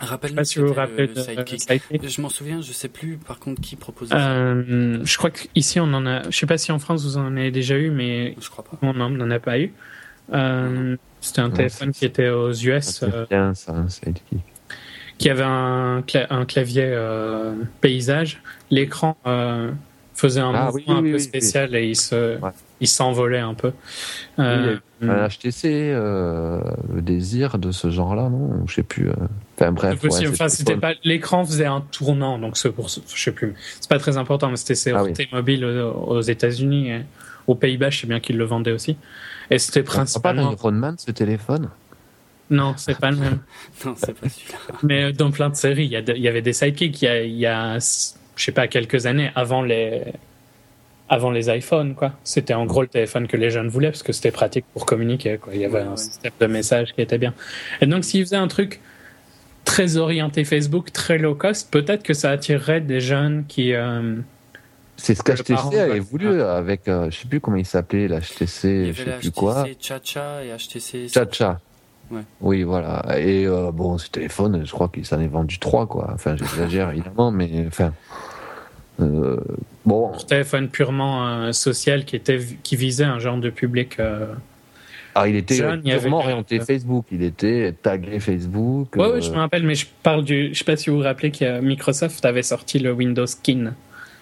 Rappelle-moi si vous vous rappelez de Sidekick. Je m'en souviens, je sais plus par contre qui proposait euh, Je crois qu'ici on en a. Je sais pas si en France vous en avez déjà eu, mais je crois pas. on n'en a pas eu. Euh, C'était un téléphone qui était aux US. Euh, bien, ça, un Sidekick. Qui avait un, un clavier euh, paysage. L'écran euh, faisait un ah mouvement un peu spécial et il se, il s'envolait un peu. Euh, un HTC, euh, le désir de ce genre-là, non? Je sais plus. Euh, enfin bref. enfin, c'était pas l'écran faisait un tournant, donc c'est pour, je sais plus. C'est pas très important, mais c'était ah, mobile aux, États-Unis, aux Pays-Bas, je sais bien qu'ils le vendaient aussi. Et c'était principalement. Pas Iron Man ce téléphone? Non, c'est pas le même. non, c'est pas celui-là. Mais dans plein de séries, il y, avait des sidekicks il y a, il y a, je sais pas, quelques années avant les, avant les iPhones, quoi. C'était en gros le téléphone que les jeunes voulaient parce que c'était pratique pour communiquer, quoi. Il y avait un système de message qui était bien. Et donc, s'ils faisaient un truc très orienté Facebook, très low cost, peut-être que ça attirerait des jeunes qui. Euh, c'est ce qu'HTC avait voulu avec, euh, je sais plus comment il s'appelait, l'HTC, je sais plus quoi. Chacha et HTC. Chacha. Ouais. Oui, voilà. Et euh, bon, ce téléphone, je crois qu'il s'en est vendu trois, quoi. Enfin, j'exagère évidemment, mais enfin. Euh, bon. Un téléphone purement social qui était qui visait un genre de public. Ah, il était purement orienté Facebook. Il était tagué Facebook. Oui, ouais, je me rappelle, mais je parle du. Je sais pas si vous vous rappelez que Microsoft avait sorti le Windows Skin.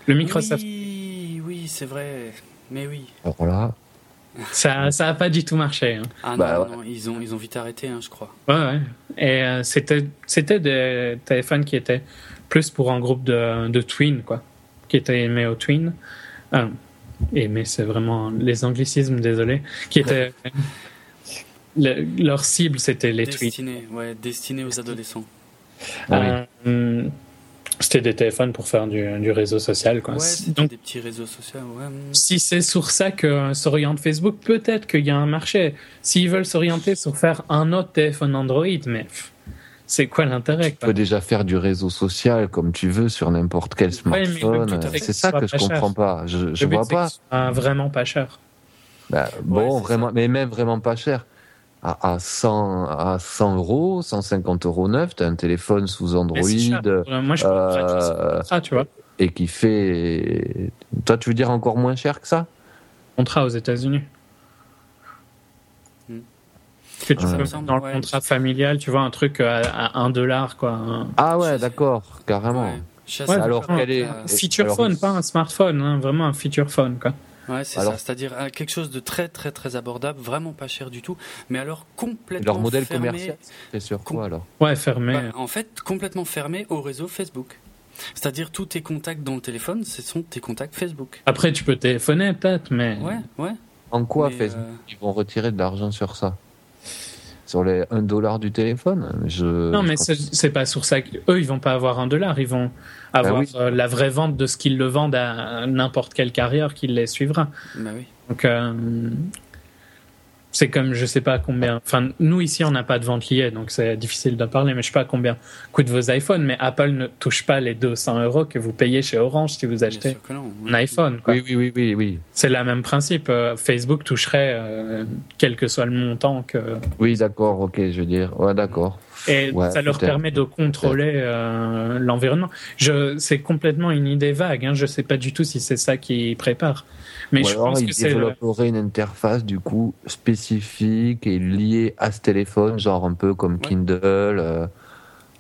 Le Microsoft. Oui, oui, c'est vrai. Mais oui. Alors là. Ça, ça a pas du tout marché. Hein. Ah bah, non, ils ont, ils ont vite arrêté, hein, je crois. Ouais, ouais. Et euh, c'était, c'était des téléphones qui étaient plus pour un groupe de, de twin, quoi, qui étaient aimés au twin. Ah, aimés, c'est vraiment les anglicismes, désolé, qui étaient leur cible, c'était les destiné, Ouais, destiné aux adolescents. Euh, c'était des téléphones pour faire du, du réseau social. Quoi. Ouais, Donc, des petits réseaux sociaux. Ouais. Si c'est sur ça que s'oriente Facebook, peut-être qu'il y a un marché. S'ils veulent s'orienter sur faire un autre téléphone Android, mais c'est quoi l'intérêt Tu peux déjà faire du réseau social comme tu veux sur n'importe quel smartphone. c'est ça que je comprends pas. Je, je vois pas. vraiment pas cher. Bah, bon, vraiment, mais même vraiment pas cher à, 100, à 100 euros, 150 euros neuf, tu as un téléphone sous Android. Moi, je euh, ça, tu vois. Et qui fait. Toi, tu veux dire encore moins cher que ça? Contrat aux États-Unis. Que tu dans le contrat familial, tu vois, un truc à, 1 dollar, quoi. Ah ouais, d'accord, carrément. alors, quel est. Feature phone, pas un smartphone, hein, vraiment un feature phone, quoi. Ouais, c'est ça. C'est-à-dire euh, quelque chose de très très très abordable, vraiment pas cher du tout, mais alors complètement Leur modèle commercial, c'est sur quoi alors Ouais, fermé. Bah, en fait, complètement fermé au réseau Facebook. C'est-à-dire tous tes contacts dans le téléphone, ce sont tes contacts Facebook. Après, tu peux téléphoner peut-être, mais. Ouais, ouais. En quoi Facebook euh, Ils vont retirer de l'argent sur ça? Sur les 1 dollar du téléphone. Je, non, mais c'est pas sur ça qu'eux, ils vont pas avoir un dollar. Ils vont avoir bah euh, la vraie vente de ce qu'ils le vendent à n'importe quel carrière qui les suivra. Bah oui. Donc, euh, c'est comme je sais pas combien. Enfin, nous ici, on n'a pas de vente liée, donc c'est difficile d'en parler. Mais je sais pas combien coûtent vos iPhones. Mais Apple ne touche pas les 200 euros que vous payez chez Orange si vous achetez un iPhone. Quoi. Oui, oui, oui, oui, C'est le même principe. Euh, Facebook toucherait euh, quel que soit le montant que. Oui, d'accord. Ok, je veux dire. Ouais, d'accord. Et ça leur permet de contrôler euh, l'environnement. Je, c'est complètement une idée vague. Hein. Je sais pas du tout si c'est ça qu'ils préparent. Mais je pense que c'est une interface du coup spécifique et liée à ce téléphone, genre un peu comme Kindle. Euh,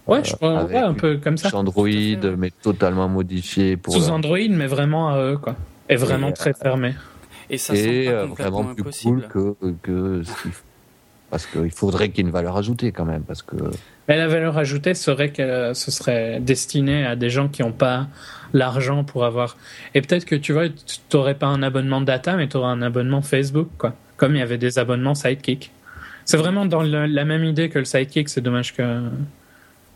ouais, je crois, ouais, un peu comme ça. Android, mais totalement modifié pour. Sous Android, mais vraiment à eux, quoi. Et vraiment et, très fermé. Et ça et euh, vraiment plus cool que, que parce qu'il faudrait qu'il y ait une valeur ajoutée quand même, parce que. Mais la valeur ajoutée serait que ce serait destiné à des gens qui n'ont pas l'argent pour avoir. Et peut-être que tu vois, tu n'aurais pas un abonnement data, mais tu aurais un abonnement Facebook, quoi. Comme il y avait des abonnements Sidekick. C'est vraiment dans la même idée que le Sidekick. C'est dommage que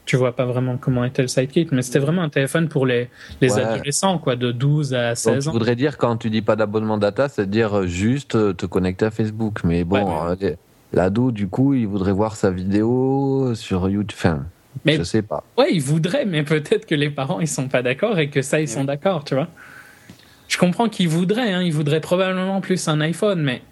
tu vois pas vraiment comment était le Sidekick, mais c'était vraiment un téléphone pour les, les adolescents, quoi, de 12 à 16 Donc, ans. Je voudrais dire, quand tu dis pas d'abonnement data, c'est dire juste te connecter à Facebook. Mais bon, euh, l'ado, du coup, il voudrait voir sa vidéo sur YouTube. Enfin, mais, je sais pas. Ouais, ils voudraient, mais peut-être que les parents ils sont pas d'accord et que ça ils sont d'accord, tu vois. Je comprends qu'ils voudraient, hein, ils voudraient probablement plus un iPhone, mais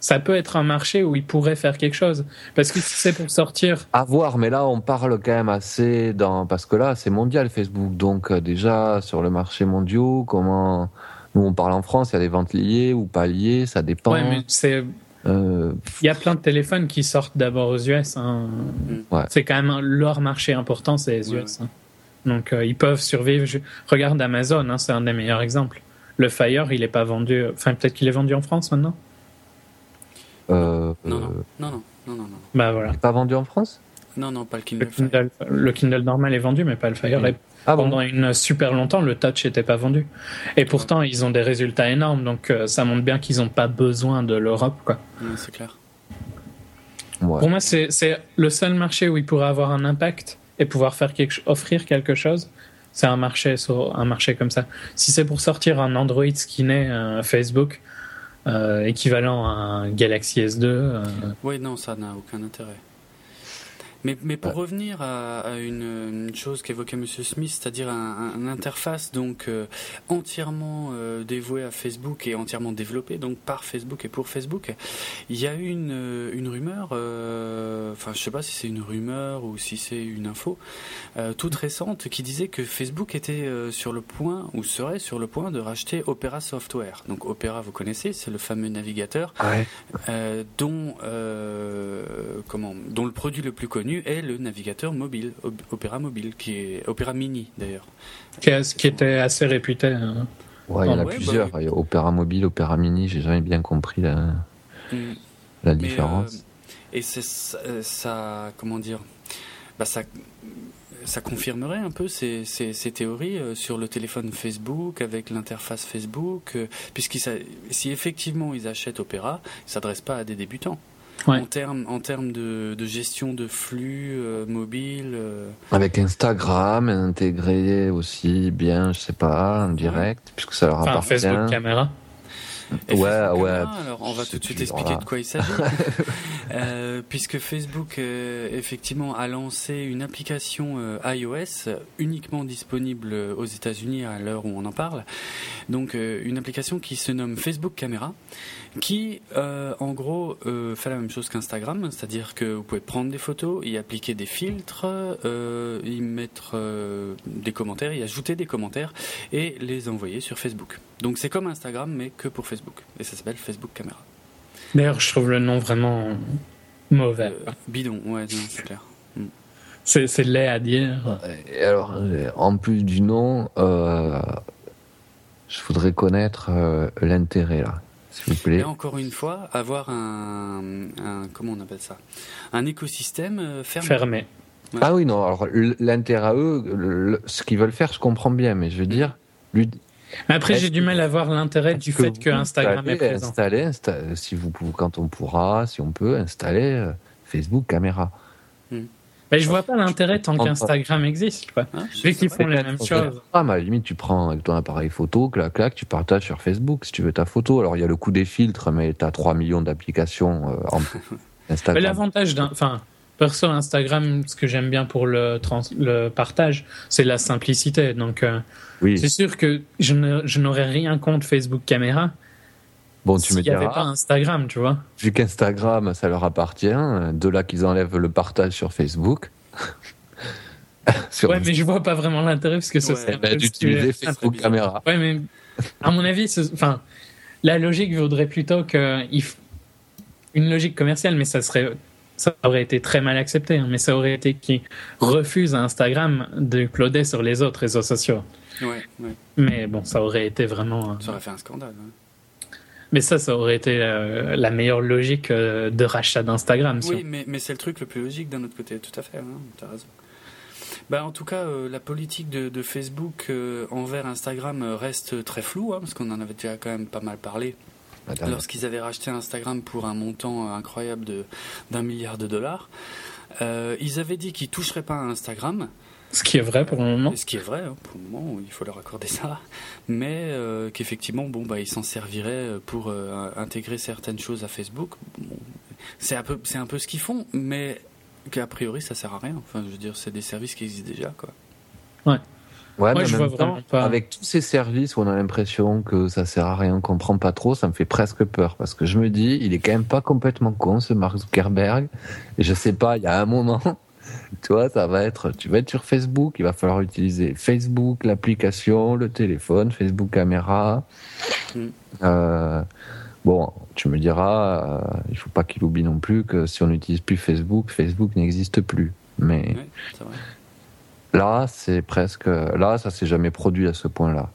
ça peut être un marché où ils pourraient faire quelque chose. Parce que si c'est pour sortir. À voir, mais là on parle quand même assez dans parce que là c'est mondial Facebook, donc euh, déjà sur le marché mondial, comment nous on parle en France, il y a des ventes liées ou pas liées, ça dépend. Ouais, mais c'est euh, Il y a plein de téléphones qui sortent d'abord aux US. Hein. C'est quand même leur marché important, c'est les US. Hein. Donc euh, ils peuvent survivre. Regarde Amazon, hein, c'est un des meilleurs exemples. Le Fire, il n'est pas vendu. Enfin, peut-être qu'il est vendu en France maintenant? Euh, non, non, non, non, non, non, Bah voilà. Il n'est pas vendu en France? Non, non, pas le Kindle. Le Kindle, normal est vendu, mais pas le Fire. Ah Pendant une super longtemps, le touch n'était pas vendu. Et pourtant, ils ont des résultats énormes, donc euh, ça montre bien qu'ils n'ont pas besoin de l'Europe, quoi. c'est clair. Pour moi, c'est le seul marché où il pourrait avoir un impact et pouvoir faire quelque, offrir quelque chose. C'est un marché, un marché comme ça. Si c'est pour sortir un Android skinné un Facebook, euh, équivalent à un Galaxy S2. Oui, non, ça n'a aucun intérêt. Mais, mais pour revenir à, à une, une, chose qu'évoquait Monsieur Smith, c'est-à-dire un, un, interface donc euh, entièrement euh, dévouée à Facebook et entièrement développée donc par Facebook et pour Facebook, il y a eu une, euh, une rumeur, euh, enfin je sais pas si c'est une rumeur ou si c'est une info toute récente qui disait que Facebook était sur le point ou serait sur le point de racheter Opera Software. Donc Opera, vous connaissez, c'est le fameux navigateur ouais. dont comment dont le produit le plus connu est le navigateur mobile, Opera Mobile, qui est Opera Mini d'ailleurs. Qui, qui, était assez réputé. Hein. Ouais, il y en a plusieurs. Bah y a Opera Mobile, Opera Mini, j'ai jamais bien compris la, mm. la différence. Euh, et c'est ça, comment dire, bah ça, ça confirmerait un peu ces, ces, ces théories euh, sur le téléphone Facebook avec l'interface Facebook, euh, puisque si effectivement ils achètent Opera, ils s'adressent pas à des débutants. En termes en termes de, de, gestion de flux euh, mobile. Euh. Avec Instagram intégré aussi bien, je sais pas, en direct, puisque ça leur appartient. Facebook caméra. Ouais, ouais. Alors, on va tout de suite expliquer de quoi il s'agit. euh, puisque Facebook, euh, effectivement, a lancé une application euh, iOS uniquement disponible aux États-Unis à l'heure où on en parle. Donc, euh, une application qui se nomme Facebook Camera, qui, en gros, fait la même chose qu'Instagram, c'est-à-dire que vous pouvez prendre des photos, y appliquer des filtres, y mettre des commentaires, y ajouter des commentaires et les envoyer sur Facebook. Donc, c'est comme Instagram, mais que pour Facebook. Et ça s'appelle Facebook Camera. D'ailleurs, je trouve le nom vraiment mauvais. Euh, bidon, ouais, c'est clair. Mm. C'est laid à dire. Et alors, en plus du nom, euh, je voudrais connaître euh, l'intérêt là, s'il vous plaît. Et encore une fois, avoir un, un comment on appelle ça, un écosystème fermé. Fermé. Ouais. Ah oui, non. Alors l'intérêt à eux, le, ce qu'ils veulent faire, je comprends bien, mais je veux dire, lui, après, j'ai du mal à voir l'intérêt du fait que Instagram est présent. Installer, si vous, quand on pourra, si on peut, installer euh, Facebook Caméra. Mais je vois pas l'intérêt tant qu'Instagram existe. Quoi. Ah, Vu qu'ils font les mêmes choses. Ah, à la limite, tu prends avec ton appareil photo, clac, clac, tu partages sur Facebook si tu veux ta photo. Alors, il y a le coût des filtres, mais tu as 3 millions d'applications euh, en Instagram. L'avantage d'un. Enfin, Perso, Instagram, ce que j'aime bien pour le, le partage, c'est la simplicité. Donc, euh, oui. c'est sûr que je n'aurais rien contre Facebook Caméra. Bon, tu me diras. Il n'y avait pas Instagram, tu vois. Vu qu'Instagram, ça leur appartient, de là qu'ils enlèvent le partage sur Facebook. sur ouais, mais je vois pas vraiment l'intérêt parce que ça ouais, bah, d'utiliser Facebook Caméra. Ouais, mais à mon avis, enfin, la logique voudrait plutôt que une logique commerciale, mais ça serait ça aurait été très mal accepté, hein, mais ça aurait été qui refuse à Instagram d'uploader sur les autres réseaux sociaux. Ouais, ouais. Mais bon, ça aurait été vraiment. Euh, ça aurait fait un scandale. Hein. Mais ça, ça aurait été euh, la meilleure logique euh, de rachat d'Instagram. Oui, mais, mais c'est le truc le plus logique d'un autre côté, tout à fait, hein, tu as raison. Bah, en tout cas, euh, la politique de, de Facebook euh, envers Instagram reste très floue, hein, parce qu'on en avait déjà quand même pas mal parlé lorsqu'ils avaient racheté Instagram pour un montant incroyable de d'un milliard de dollars. Euh, ils avaient dit qu'ils toucheraient pas à Instagram. Ce qui est vrai pour le moment. Ce qui est vrai, hein, pour le moment, il faut leur accorder ça. Mais euh, qu'effectivement, bon, bah, ils s'en serviraient pour euh, intégrer certaines choses à Facebook. Bon, c'est un peu, c'est un peu ce qu'ils font, mais qu'a priori, ça sert à rien. Enfin, je veux dire, c'est des services qui existent déjà, quoi. Ouais. Ouais, mais je vois temps, pas. avec tous ces services où on a l'impression que ça sert à rien, qu'on prend pas trop, ça me fait presque peur parce que je me dis, il est quand même pas complètement con ce Mark Zuckerberg. Et je sais pas, il y a un moment, tu vois, ça va être, tu vas être sur Facebook, il va falloir utiliser Facebook, l'application, le téléphone, Facebook caméra. Mm. Euh, bon, tu me diras, euh, il faut pas qu'il oublie non plus que si on n'utilise plus Facebook, Facebook n'existe plus. Mais oui. Là, c'est presque. Là, ça s'est jamais produit à ce point-là.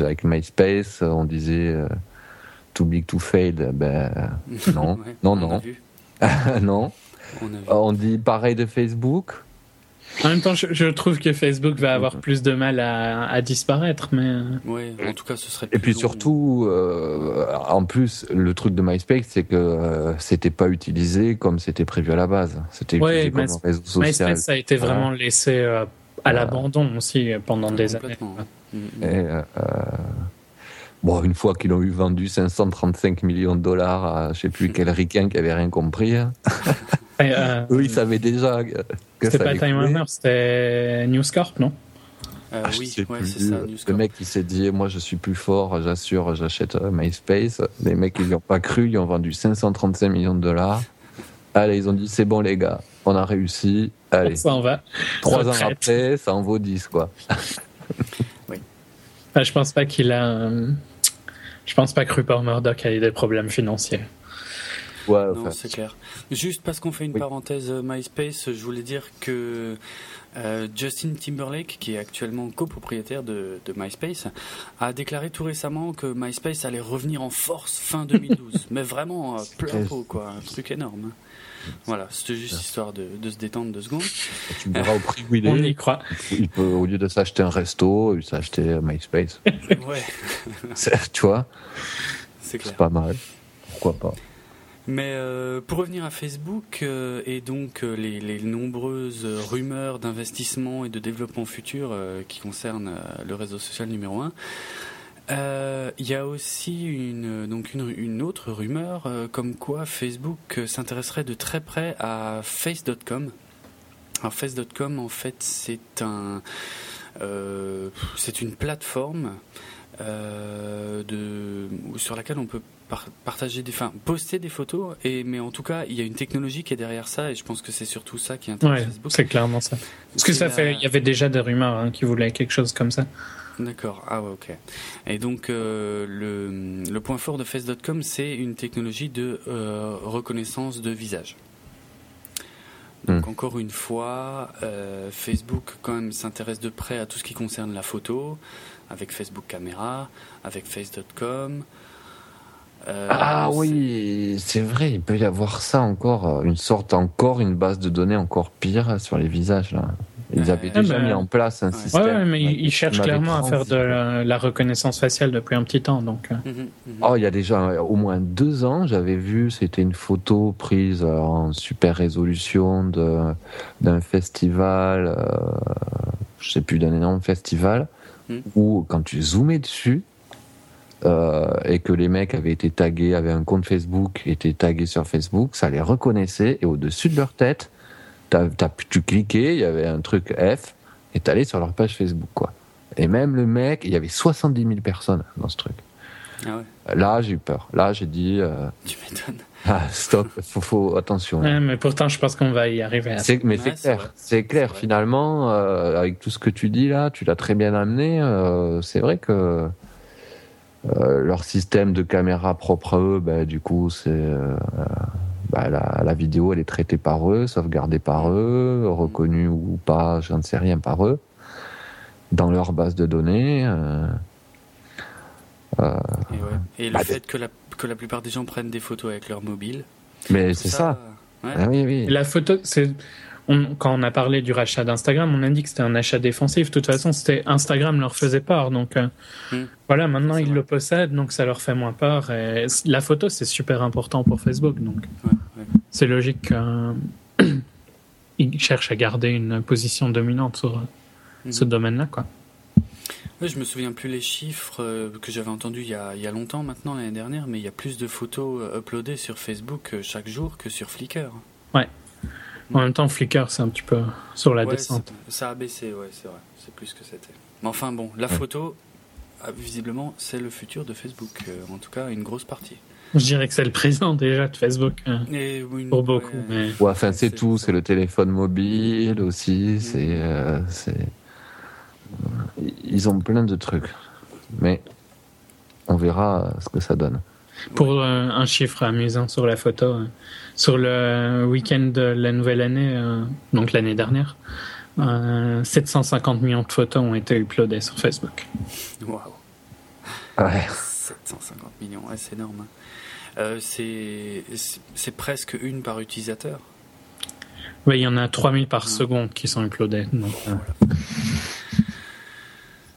Avec MySpace, on disait euh, too big to fail. Ben non, ouais, non, non, non. On, on, dit pareil de Facebook. En même temps, je, trouve que Facebook va avoir plus de mal à, disparaître, mais. Euh, oui, en tout cas, ce serait. Et puis surtout, euh, en plus, le truc de MySpace, c'est que euh, c'était pas utilisé comme c'était prévu à la base. C'était utilisé comme un réseau social. MySpace a été vraiment laissé à l'abandon aussi pendant des années. Et, Bon, une fois qu'ils ont eu vendu 535 millions de dollars à je sais plus quel ricain qui avait rien compris. Hein. Euh, Eux, ils savaient déjà que C'était pas Time Warner, c'était News Corp, non? Euh, ah, oui, c'est ça. Le mec qui s'est dit, moi je suis plus fort, j'assure, j'achète euh, MySpace. Les mecs, ils n'y ont pas cru, ils ont vendu 535 millions de dollars. Allez, ils ont dit, c'est bon les gars, on a réussi. Allez. Ça en va. Trois ans après, ça en vaut 10, quoi. oui. je pense pas qu'il a. Je pense pas que Rupert Murdoch ait des problèmes financiers. Ouais, non, c'est clair. Juste parce qu'on fait une parenthèse euh, MySpace, je voulais dire que euh, Justin Timberlake, qui est actuellement copropriétaire de, de, MySpace, a déclaré tout récemment que MySpace allait revenir en force fin 2012. Mais vraiment, euh, plein pot, quoi. Un truc énorme. Voilà, c'était juste histoire de, de, se détendre deux secondes. Tu me verras au prix où il est. On y croit. Il peut, au lieu de s'acheter un resto, il s'acheter MySpace. ouais. tu vois C'est pas mal. Pourquoi pas mais euh, pour revenir à Facebook euh, et donc euh, les, nombreuses rumeurs d'investissement et de développement futur qui concernent le réseau social numéro 1, il y a aussi une, donc une autre rumeur comme quoi Facebook s'intéresserait de très près à Face.com. Alors Face.com en fait c'est un c'est une plateforme de, sur laquelle on peut partager des, enfin, poster des photos. Et mais en tout cas, il y a une technologie qui est derrière ça, et je pense que c'est surtout ça qui intéresse Facebook. C'est clairement ça. Parce que ça fait, il y avait déjà des rumeurs hein, qui voulaient quelque chose comme ça. D'accord, ah ouais, ok. Et donc euh, le, le, point fort de Face.com, c'est une technologie de euh, reconnaissance de visage. Donc hmm. encore une fois, euh, Facebook quand même s'intéresse de près à tout ce qui concerne la photo, avec Facebook Caméra, avec Face.com. Euh, ah oui, c'est vrai, il peut y avoir ça encore, euh, une sorte encore, une base de données encore pire sur les visages là. Ils avaient déjà mis en place un système. Ouais, mais ils cherchent clairement à faire de la, reconnaissance faciale depuis un petit temps. Donc. Euh. Mhm, mhm. Oh, il y a déjà au moins deux ans, j'avais vu, c'était une photo prise en super résolution d'un festival, euh, je sais plus d'un énorme festival, mhm. où quand tu zoomais dessus, euh, et que les mecs avaient été tagués, avaient un compte Facebook, étaient tagués sur Facebook, ça les reconnaissait et au-dessus de leur tête, as, tu cliquais, il y avait un truc F et t'allais sur leur page Facebook quoi. Et même le mec, il y avait 70 000 personnes dans ce truc. Ah ouais. Là, j'ai eu peur. Là, j'ai dit. Euh, tu m'étonnes. Ah, stop, faut, faut attention. mais pourtant, je pense qu'on va y arriver. Mais c'est clair, c'est clair. Finalement, euh, avec tout ce que tu dis là, tu l'as très bien amené. c'est vrai que euh, leur système de caméra propre à eux, bah, du coup, c'est euh, bah, la, la, vidéo, elle est traitée par eux, sauvegardée par eux, reconnue ou pas, je ne sais rien par eux, dans leur base de données. Euh, et, le bah, fait que la, que la plupart des gens prennent des photos avec leur mobile. Mais c'est ça. Ah oui, oui. La photo, c'est quand on a parlé du rachat d'Instagram, on a dit que c'était un achat défensif. De toute façon, c'était Instagram leur faisait peur. Donc euh, hmm. voilà, maintenant ils le possèdent, donc ça leur fait moins peur. Et la photo, c'est super important pour Facebook. Donc c'est logique qu'ils cherchent à garder une position dominante sur hmm. ce domaine-là. quoi. Oui, je me souviens plus les chiffres euh, que j'avais entendus il y, a, il y a longtemps maintenant, l'année dernière, mais il y a plus de photos euh, uploadées sur Facebook chaque jour que sur Flickr. Ouais. En même temps, Flickr, c'est un petit peu sur la descente. Ça a baissé, ouais, c'est vrai. C'est plus que c'était. Mais enfin, bon, la photo, ah, visiblement, c'est le futur de Facebook. Euh, en tout cas, une grosse partie. Je dirais que c'est le présent déjà de Facebook. Hein, pour beaucoup. mais... enfin, c'est tout. C'est le téléphone mobile aussi. Mm. Euh, c'est. Ils ont plein de trucs. Mais on verra ce que ça donne. Pour euh, un chiffre amusant sur la photo, hein. Sur le week-end de la nouvelle année, euh, donc l'année dernière, 750 euh, millions de photos ont été uploadées sur Facebook. Waouh! Ouais. 750 millions, c'est énorme. Hein. c'est presque une par utilisateur. Oui, il y en a 3000 par seconde qui sont uploadés.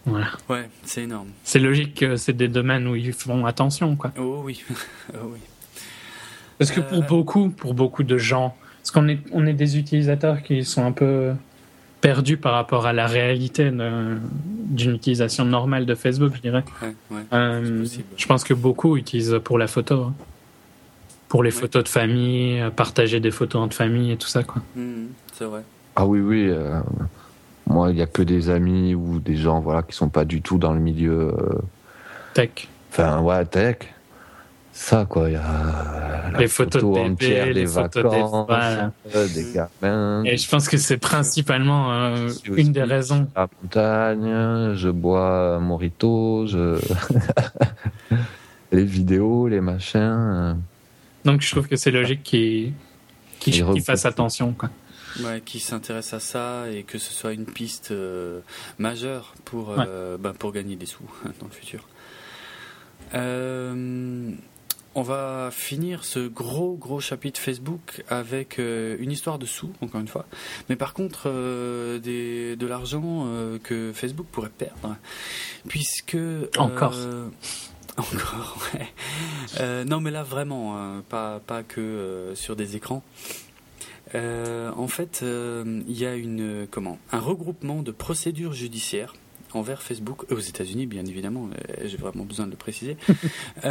voilà. Ouais, c'est énorme. C'est logique que c'est des domaines où ils font attention, quoi. Oh oui. oh, oui. Parce que pour beaucoup, pour beaucoup de gens, parce qu'on est, on est des utilisateurs qui sont un peu perdus par rapport à la réalité d'une utilisation normale de Facebook, je dirais. Euh, je pense que beaucoup utilisent pour la photo. Hein. Pour les photos de famille, euh, partager des photos entre famille et tout ça, quoi. Mmh, c'est vrai. Ah oui, oui. Euh, moi, il n'y a que des amis ou des gens voilà, qui sont pas du tout dans le milieu. tech. Enfin, ouais, tech ça quoi. Il y a les photos photo de bébé, les photos vacances, des, euh, des gamins. Et je pense que c'est principalement euh, une des raisons. la montagne je bois morito je les vidéos les machins. Donc je trouve que c'est logique qu'ils qu fassent attention quoi. Ouais, qui s'intéresse à ça et que ce soit une piste euh, majeure pour, ben, pour gagner des sous dans le futur. Euh, on va finir ce gros gros chapitre Facebook avec euh, une histoire de sous, encore une fois. Mais par contre, euh, de l'argent euh, que Facebook pourrait perdre, puisque encore. Encore, ouais. non, mais là vraiment, hein, pas pas que sur des écrans. en fait, il y a une comment un regroupement de procédures judiciaires envers Facebook aux États-Unis, bien évidemment. J'ai vraiment besoin de le préciser.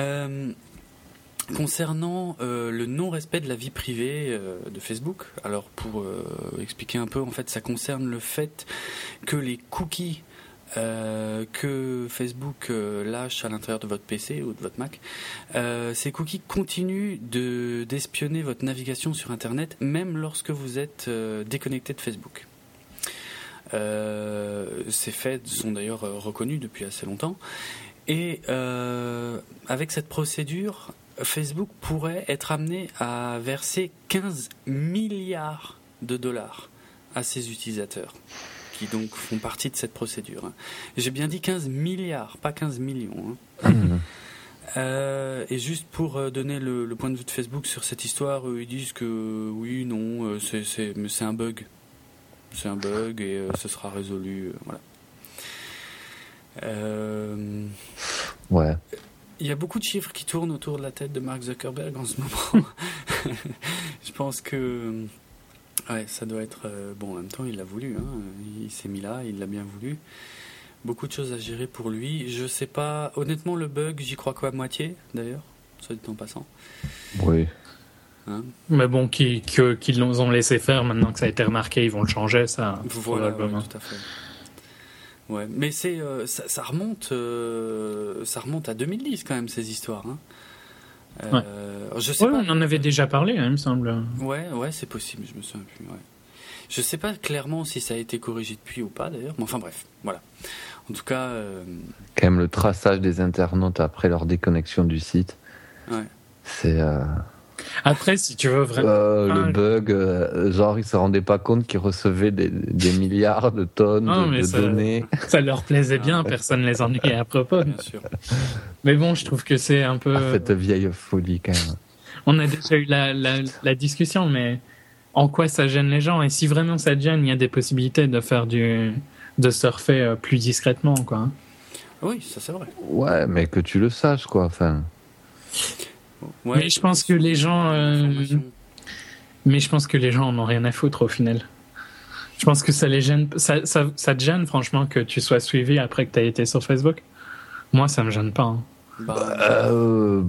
Concernant euh, le non-respect de la vie privée euh, de Facebook, alors pour euh, expliquer un peu, en fait, ça concerne le fait que les cookies que Facebook lâche à l'intérieur de votre PC ou de votre Mac, ces cookies continuent de d'espionner votre navigation sur Internet, même lorsque vous êtes déconnecté de Facebook. ces faits sont d'ailleurs reconnus depuis assez longtemps. Et avec cette procédure, Facebook pourrait être amené à verser 15 milliards de dollars à ses utilisateurs, qui donc font partie de cette procédure. J'ai bien dit 15 milliards, pas 15 millions. Hein. Mmh. Euh, et juste pour euh, donner le, point de vue de Facebook sur cette histoire, ils disent que oui, non, euh, c'est un bug. C'est un bug et ce sera résolu. voilà. ouais. Il y a beaucoup de chiffres qui tournent autour de la tête de Mark Zuckerberg en ce moment. je pense que ouais, ça doit être euh, bon. En même temps, il l'a voulu. Hein. Il s'est mis là, il l'a bien voulu. Beaucoup de choses à gérer pour lui. Je sais pas. Honnêtement, le bug, j'y crois quoi à moitié, d'ailleurs, soit dit en passant. Oui. Hein Mais bon, qu'ils qui, nous ont laissé faire, maintenant que ça a été remarqué, ils vont le changer, ça. Voilà, hein. tout à fait. Ouais, mais c'est euh, ça, remonte euh, ça remonte à 2010 quand même ces histoires. Hein. Euh, je sais pas. On en avait déjà parlé, hein, il me semble. Ouais, ouais, c'est possible. Je me souviens plus. Ouais. Je sais pas clairement si ça a été corrigé depuis ou pas d'ailleurs. Mais enfin bref, voilà. En tout cas. Quand même le traçage des internautes après leur déconnexion du site. Ouais. C'est. Après, si tu veux vraiment. Euh, le bug, euh, genre, ils se rendaient pas compte qu'ils recevaient des, milliards de tonnes de, données. Ça leur plaisait bien, ah. personne ne les ennuyait à propos. Bien sûr. Mais bon, je trouve que c'est un peu. Ah, cette vieille folie, quand même. On a déjà eu la, la, discussion, mais en quoi ça gêne les gens? Et si vraiment ça gêne, il y a des possibilités de faire du. de surfer euh, plus discrètement, quoi. Oui, ça c'est vrai. Ouais, mais que tu le saches, quoi. Enfin mais je pense que les gens, euh, mais je pense que les gens en ont rien à foutre au final. Je pense que ça les gêne, ça, ça, ça te gêne franchement que tu sois suivi après que tu aies été sur Facebook. Moi, ça me gêne pas. Hein. Bah, euh,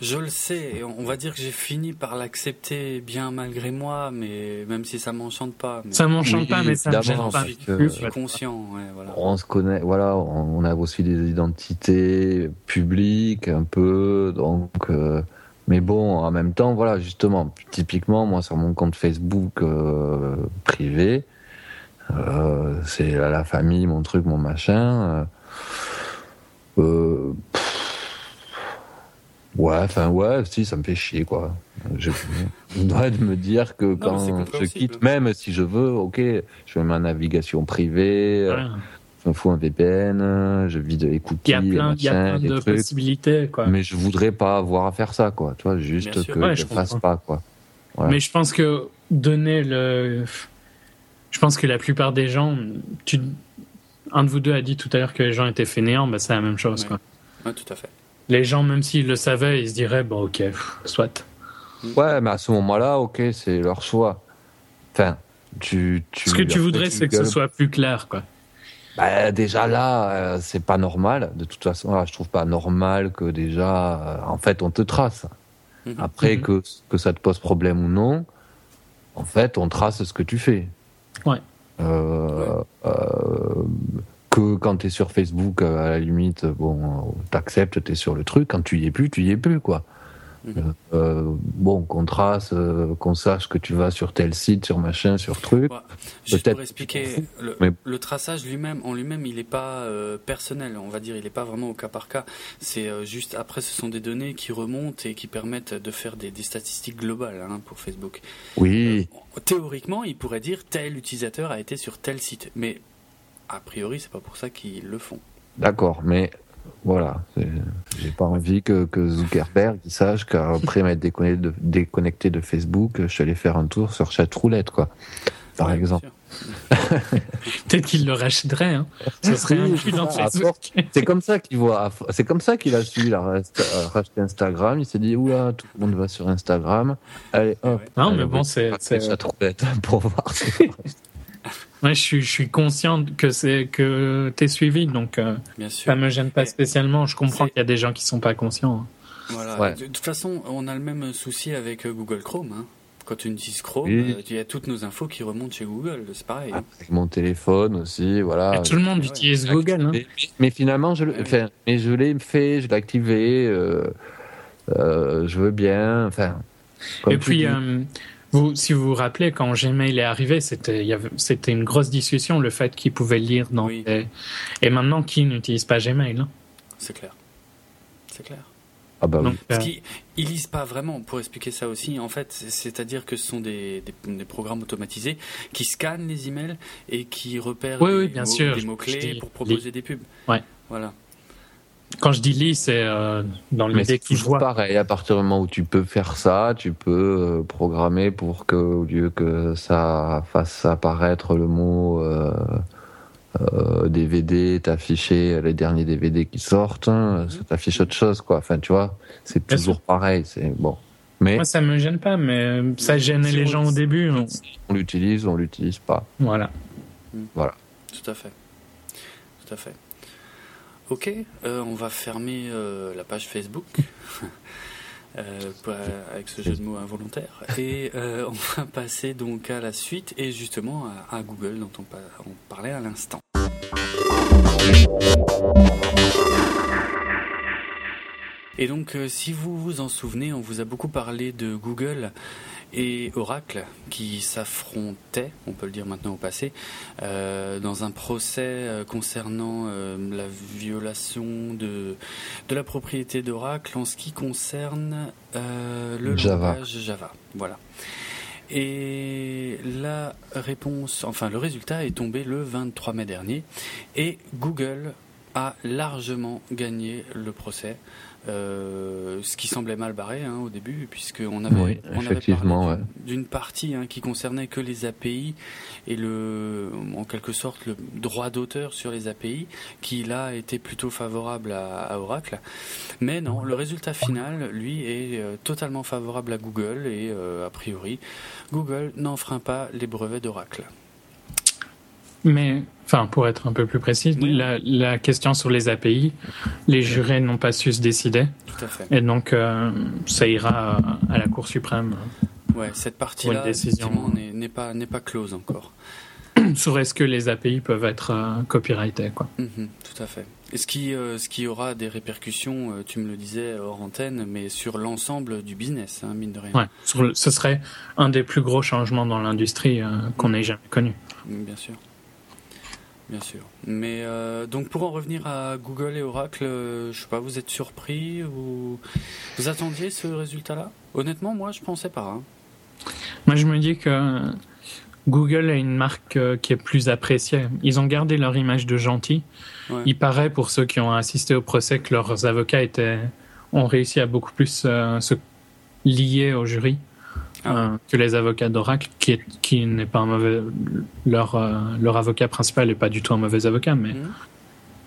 je le sais, on va dire que j'ai fini par l'accepter bien malgré moi, mais même si ça m'enchante pas. Ça m'enchante pas, mais ça me gêne pas. Je suis conscient, voilà. On se connaît, voilà, on a aussi des identités publiques un peu, donc. Euh, mais bon, en même temps, voilà, justement, typiquement, moi sur mon compte Facebook euh, privé, euh, c'est la famille, mon truc, mon machin. Euh, Ouais, enfin ouais, si ça me fait chier quoi. Je, dois me dire que quand je quitte, même si je veux, ok, je fais ma navigation privée, je me fous un VPN, je vide les cookies, il y a plein, il y a plein de possibilités quoi. Mais je voudrais pas avoir à faire ça quoi, tu vois, juste que je, fasse pas quoi. Mais je pense que donner le. Je pense que la plupart des gens, tu... un de vous deux a dit tout à l'heure que les gens étaient fainéants, bah c'est la même chose. Quoi. tout à fait. Les gens, même s'ils le savaient, ils se diraient, bon, ok, soit. Ouais, mais à ce moment-là, ok, c'est leur choix. Enfin, tu. tu ce que tu voudrais, c'est que ce soit plus clair, quoi. Bah, déjà là, euh, c'est pas normal. De toute façon, je trouve pas normal que déjà, euh, en fait, on te trace. Mhm. Après, mhm. que, que ça te pose problème ou non, en fait, on trace ce que tu fais. Ouais. Euh, que quand tu es sur Facebook, à la limite, bon, t'acceptes, tu es sur le truc. Quand tu y es plus, tu y es plus, quoi. Mhm. Euh, bon, qu'on trace, euh, qu'on sache que tu vas sur tel site, sur machin, sur truc. Juste pour expliquer, le, traçage lui-même, en lui-même, il n'est pas euh, personnel, on va dire, il n'est pas vraiment au cas par cas. C'est juste après, ce sont des données qui remontent et qui permettent de faire des, statistiques globales hein, pour Facebook. Oui. théoriquement, il pourrait dire tel utilisateur a été sur tel site, mais a priori, c'est pas pour ça qu'ils le font. D'accord, mais voilà, j'ai pas envie que, que Zuckerberg sache qu'après m'être déconnecté de, déconnecté de Facebook, je suis allé faire un tour sur Chatroulette, quoi. Par exemple. Peut-être qu'il le rachèterait. Hein. Ce serait C'est comme ça qu'il voit. C'est comme ça qu'il a su il a racheté Instagram. Il s'est dit oula, tout le monde va sur Instagram. Allez, hop. Non, mais bon, c'est. Chatroulette pour voir. Ouais, je suis, je suis conscient que c'est que t'es suivi, donc euh, Bien sûr. ça me gêne pas spécialement. Je comprends qu'il y a des gens qui sont pas conscients. Hein. De, toute façon, on a le même souci avec euh, Google Chrome. Hein. Quand tu utilises Chrome, euh, il y a toutes nos infos qui remontent chez Google. C'est pareil. Hein. Avec mon téléphone aussi, voilà. tout le monde utilise Google. Hein. Mais, finalement, je, enfin, mais je l'ai fait, je l'ai activé. Euh, je veux bien. Enfin. Et puis. Vous, si vous vous rappelez, quand Gmail est arrivé, c'était, une grosse discussion, le fait qu'il pouvait lire dans. Et maintenant, qui n'utilise pas Gmail hein? C'est clair. C'est clair. Ah bah oui. Parce qu'ils lisent pas vraiment, pour expliquer ça aussi, en fait, c'est-à-dire que ce sont des, des, programmes automatisés qui scannent les emails et qui repèrent des, bien sûr, des mots-clés pour proposer des pubs. Ouais. Voilà. Quand je dis lit, c'est euh, dans le métier qui voit. pareil, à partir du moment où tu peux faire ça, tu peux euh, programmer pour que, au lieu que ça fasse apparaître le mot euh, DVD, t'afficher les derniers DVD qui sortent, hein, mhm. ça t'affiche autre chose, quoi. Enfin, tu vois, c'est toujours pareil, c'est bon. Mais Moi, ça me gêne pas, mais ça gênait les gens au début. On l'utilise, on l'utilise pas. Voilà. Voilà. Tout à fait. Tout à fait. Ok, euh, on va fermer euh, la page Facebook euh, avec ce jeu de mots involontaire et on va passer donc à la suite et justement à, Google dont on, on parlait à l'instant. Et donc, si vous vous en souvenez, on vous a beaucoup parlé de Google et Oracle qui s'affrontaient, on peut le dire maintenant au passé, euh, dans un procès euh, concernant euh, la violation de, de la propriété d'Oracle en ce qui concerne le Java. langage Java. Voilà. Et la réponse, enfin le résultat est tombé le 23 mai dernier et Google a largement gagné le procès. Euh, ce qui semblait mal barré hein, au début, puisqu'on avait, on avait parlé d'une partie hein, qui concernait que les API et le, en quelque sorte le droit d'auteur sur les API, qui là était plutôt favorable à, Oracle. Mais non, le résultat final, lui, est euh, totalement favorable à Google et euh, a priori, Google n'enfreint pas les brevets d'Oracle. Mais, enfin, pour être un peu plus précis, la, question sur les API, les jurés n'ont pas su se décider. Tout à fait. Et donc, euh, ça ira à, la Cour suprême. Ouais, cette partie-là n'est pas, pas close encore. sur est-ce que les API peuvent être euh, copyrightés, quoi. Mhm, tout à fait. Et ce qui, euh, ce qui aura des répercussions, tu me le disais hors antenne, mais sur l'ensemble du business, hein, mine de rien. Ouais, ce serait un des plus gros changements dans l'industrie qu'on ait jamais connu. Bien sûr. Bien sûr. Mais euh, donc pour en revenir à Google et Oracle, euh, je sais pas, vous êtes surpris ou vous attendiez ce résultat-là? Honnêtement, moi, je pensais pas. Hein. Moi, je me dis que Google est une marque euh, qui est plus appréciée. Ils ont gardé leur image de gentil. Il paraît pour ceux qui ont assisté au procès que leurs avocats étaient ont réussi à beaucoup plus se lier au jury ah que les avocats d'Oracle, qui, qui n'est pas un mauvais. Leur, leur avocat principal n'est pas du tout un mauvais avocat, mais mhm.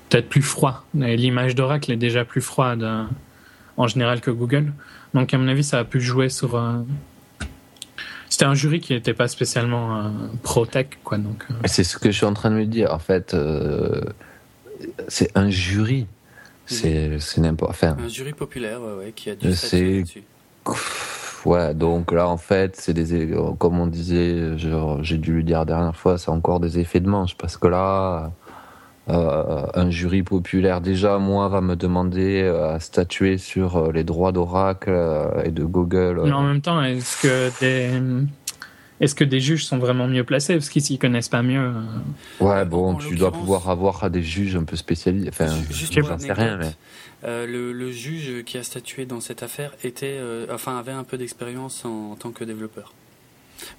peut-être plus froid. L'image d'Oracle est déjà plus froide en général que Google. Donc, à mon avis, ça a pu jouer sur. C'était un jury qui n'était pas spécialement pro-tech, quoi. Donc, C'est ce que je suis en train de me dire. En fait, c'est un jury. C'est n'importe. Enfin, un jury populaire, ouais, qui a dû C'est. Ouais, donc là, en fait, c'est des. Comme on disait, j'ai dû le dire la dernière fois, c'est encore des effets de manche. Parce que là. Euh, un jury populaire déjà moi va me demander euh, à statuer sur euh, les droits d'Oracle et de Google. Mais en même temps, est-ce que des est-ce que des juges sont vraiment mieux placés? Parce qu'ils s'y connaissent pas mieux Ouais, bon, tu dois pouvoir avoir des juges un peu spécialisés. Enfin, juste je sais rien, mais... Euh, le, juge qui a statué dans cette affaire était, euh, enfin, avait un peu d'expérience en, tant que développeur.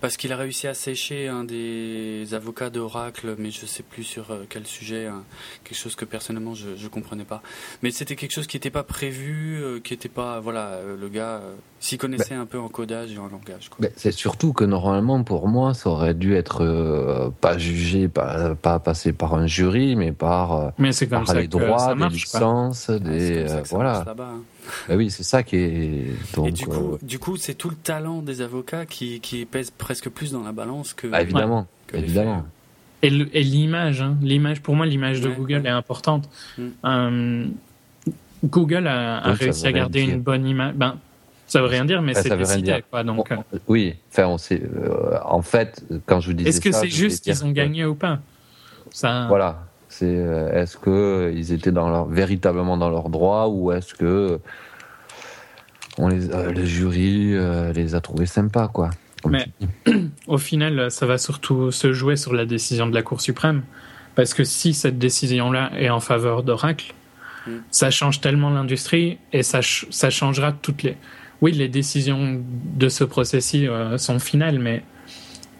Parce qu'il a réussi à sécher un des avocats d'Oracle, mais je ne sais plus sur euh, quel sujet, hein. quelque chose que personnellement je ne comprenais pas. Mais c'était quelque chose qui n'était pas prévu, euh, qui n'était pas, voilà, euh, le gars s'y connaissait un peu en codage et en langage. C'est surtout que normalement, pour moi, ça aurait dû être pas jugé, pas, pas passé par un jury, mais par, mais comme les droits, des licences, des, voilà. Hein. Bah oui, c'est ça qui est. Donc, et du coup, euh, du coup, c'est tout le talent des avocats qui, qui pèse presque plus dans la balance que. Bah, évidemment, évidemment. Et l'image, hein. l'image, pour moi, l'image de Google est importante. Mm. Euh, Google a, réussi à garder une bonne image. Ben, ça veut rien dire, mais c'est décidé, quoi. Donc, euh. oui, enfin, on sait, en fait, quand je vous disais Est-ce que c'est juste qu'ils ont gagné ou pas? Ça... Voilà. C'est euh, est-ce que euh, ils étaient dans leur, véritablement dans leurs droits ou est-ce que on les, euh, le jury les a trouvés sympas quoi. Mais au final, ça va surtout se jouer sur la décision de la Cour suprême. Parce que si cette décision-là est en faveur d'Oracle, mm. ça change tellement l'industrie et ça, ça changera toutes les. Oui, les décisions de ce processus sont finales, mais